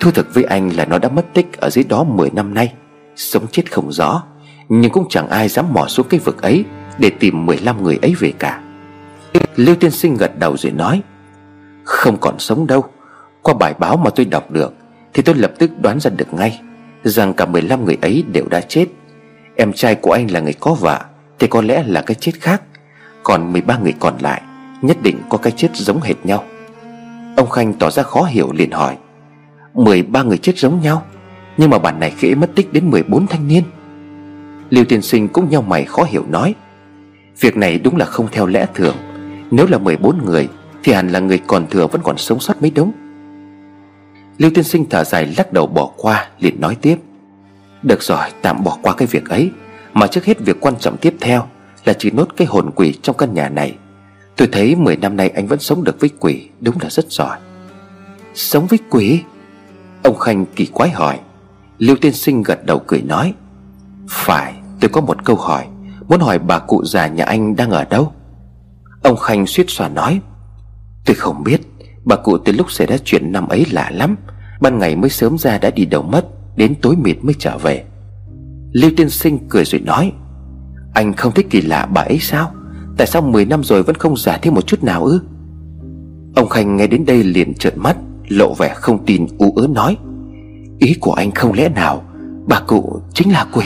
Thu thực với anh là nó đã mất tích ở dưới đó 10 năm nay, Sống chết không rõ. Nhưng cũng chẳng ai dám mò xuống cái vực ấy Để tìm 15 người ấy về cả. Lưu tiên sinh gật đầu rồi nói, Không còn sống đâu. Qua bài báo mà tôi đọc được Thì tôi lập tức đoán ra được ngay Rằng cả 15 người ấy đều đã chết. Em trai của anh là người có vợ Thì có lẽ là cái chết khác. Còn 13 người còn lại Nhất định có cái chết giống hệt nhau. Ông Khanh tỏ ra khó hiểu liền hỏi 13 người chết giống nhau? Nhưng mà bản này khẽ mất tích đến 14 thanh niên. Lưu tiên sinh cũng nhau mày khó hiểu nói, Việc này đúng là không theo lẽ thường. Nếu là 14 người, Thì hẳn là người còn thừa vẫn còn sống sót mấy đống Lưu tiên sinh thở dài lắc đầu bỏ qua, liền nói tiếp, Được rồi, tạm bỏ qua cái việc ấy, Mà trước hết việc quan trọng tiếp theo Là chỉ nốt cái hồn quỷ trong căn nhà này. Tôi thấy 10 năm nay anh vẫn sống được với quỷ, Đúng là rất giỏi. Sống với quỷ? Ông Khanh kỳ quái hỏi. Lưu tiên sinh gật đầu cười nói phải, tôi có một câu hỏi. Muốn hỏi bà cụ già nhà anh đang ở đâu? Ông Khanh suýt xòa nói. Tôi không biết. Bà cụ từ lúc xảy ra chuyện năm ấy lạ lắm. Ban ngày mới sớm ra đã đi đâu mất, Đến tối mịt mới trở về. Lưu tiên sinh cười rồi nói. Anh không thích kỳ lạ bà ấy sao? Tại sao 10 năm rồi vẫn không giả thêm một chút nào ư? Ông Khanh nghe đến đây liền trợn mắt, Lộ vẻ không tin, ú ớ nói. Ý của anh không lẽ nào? Bà cụ chính là quỷ.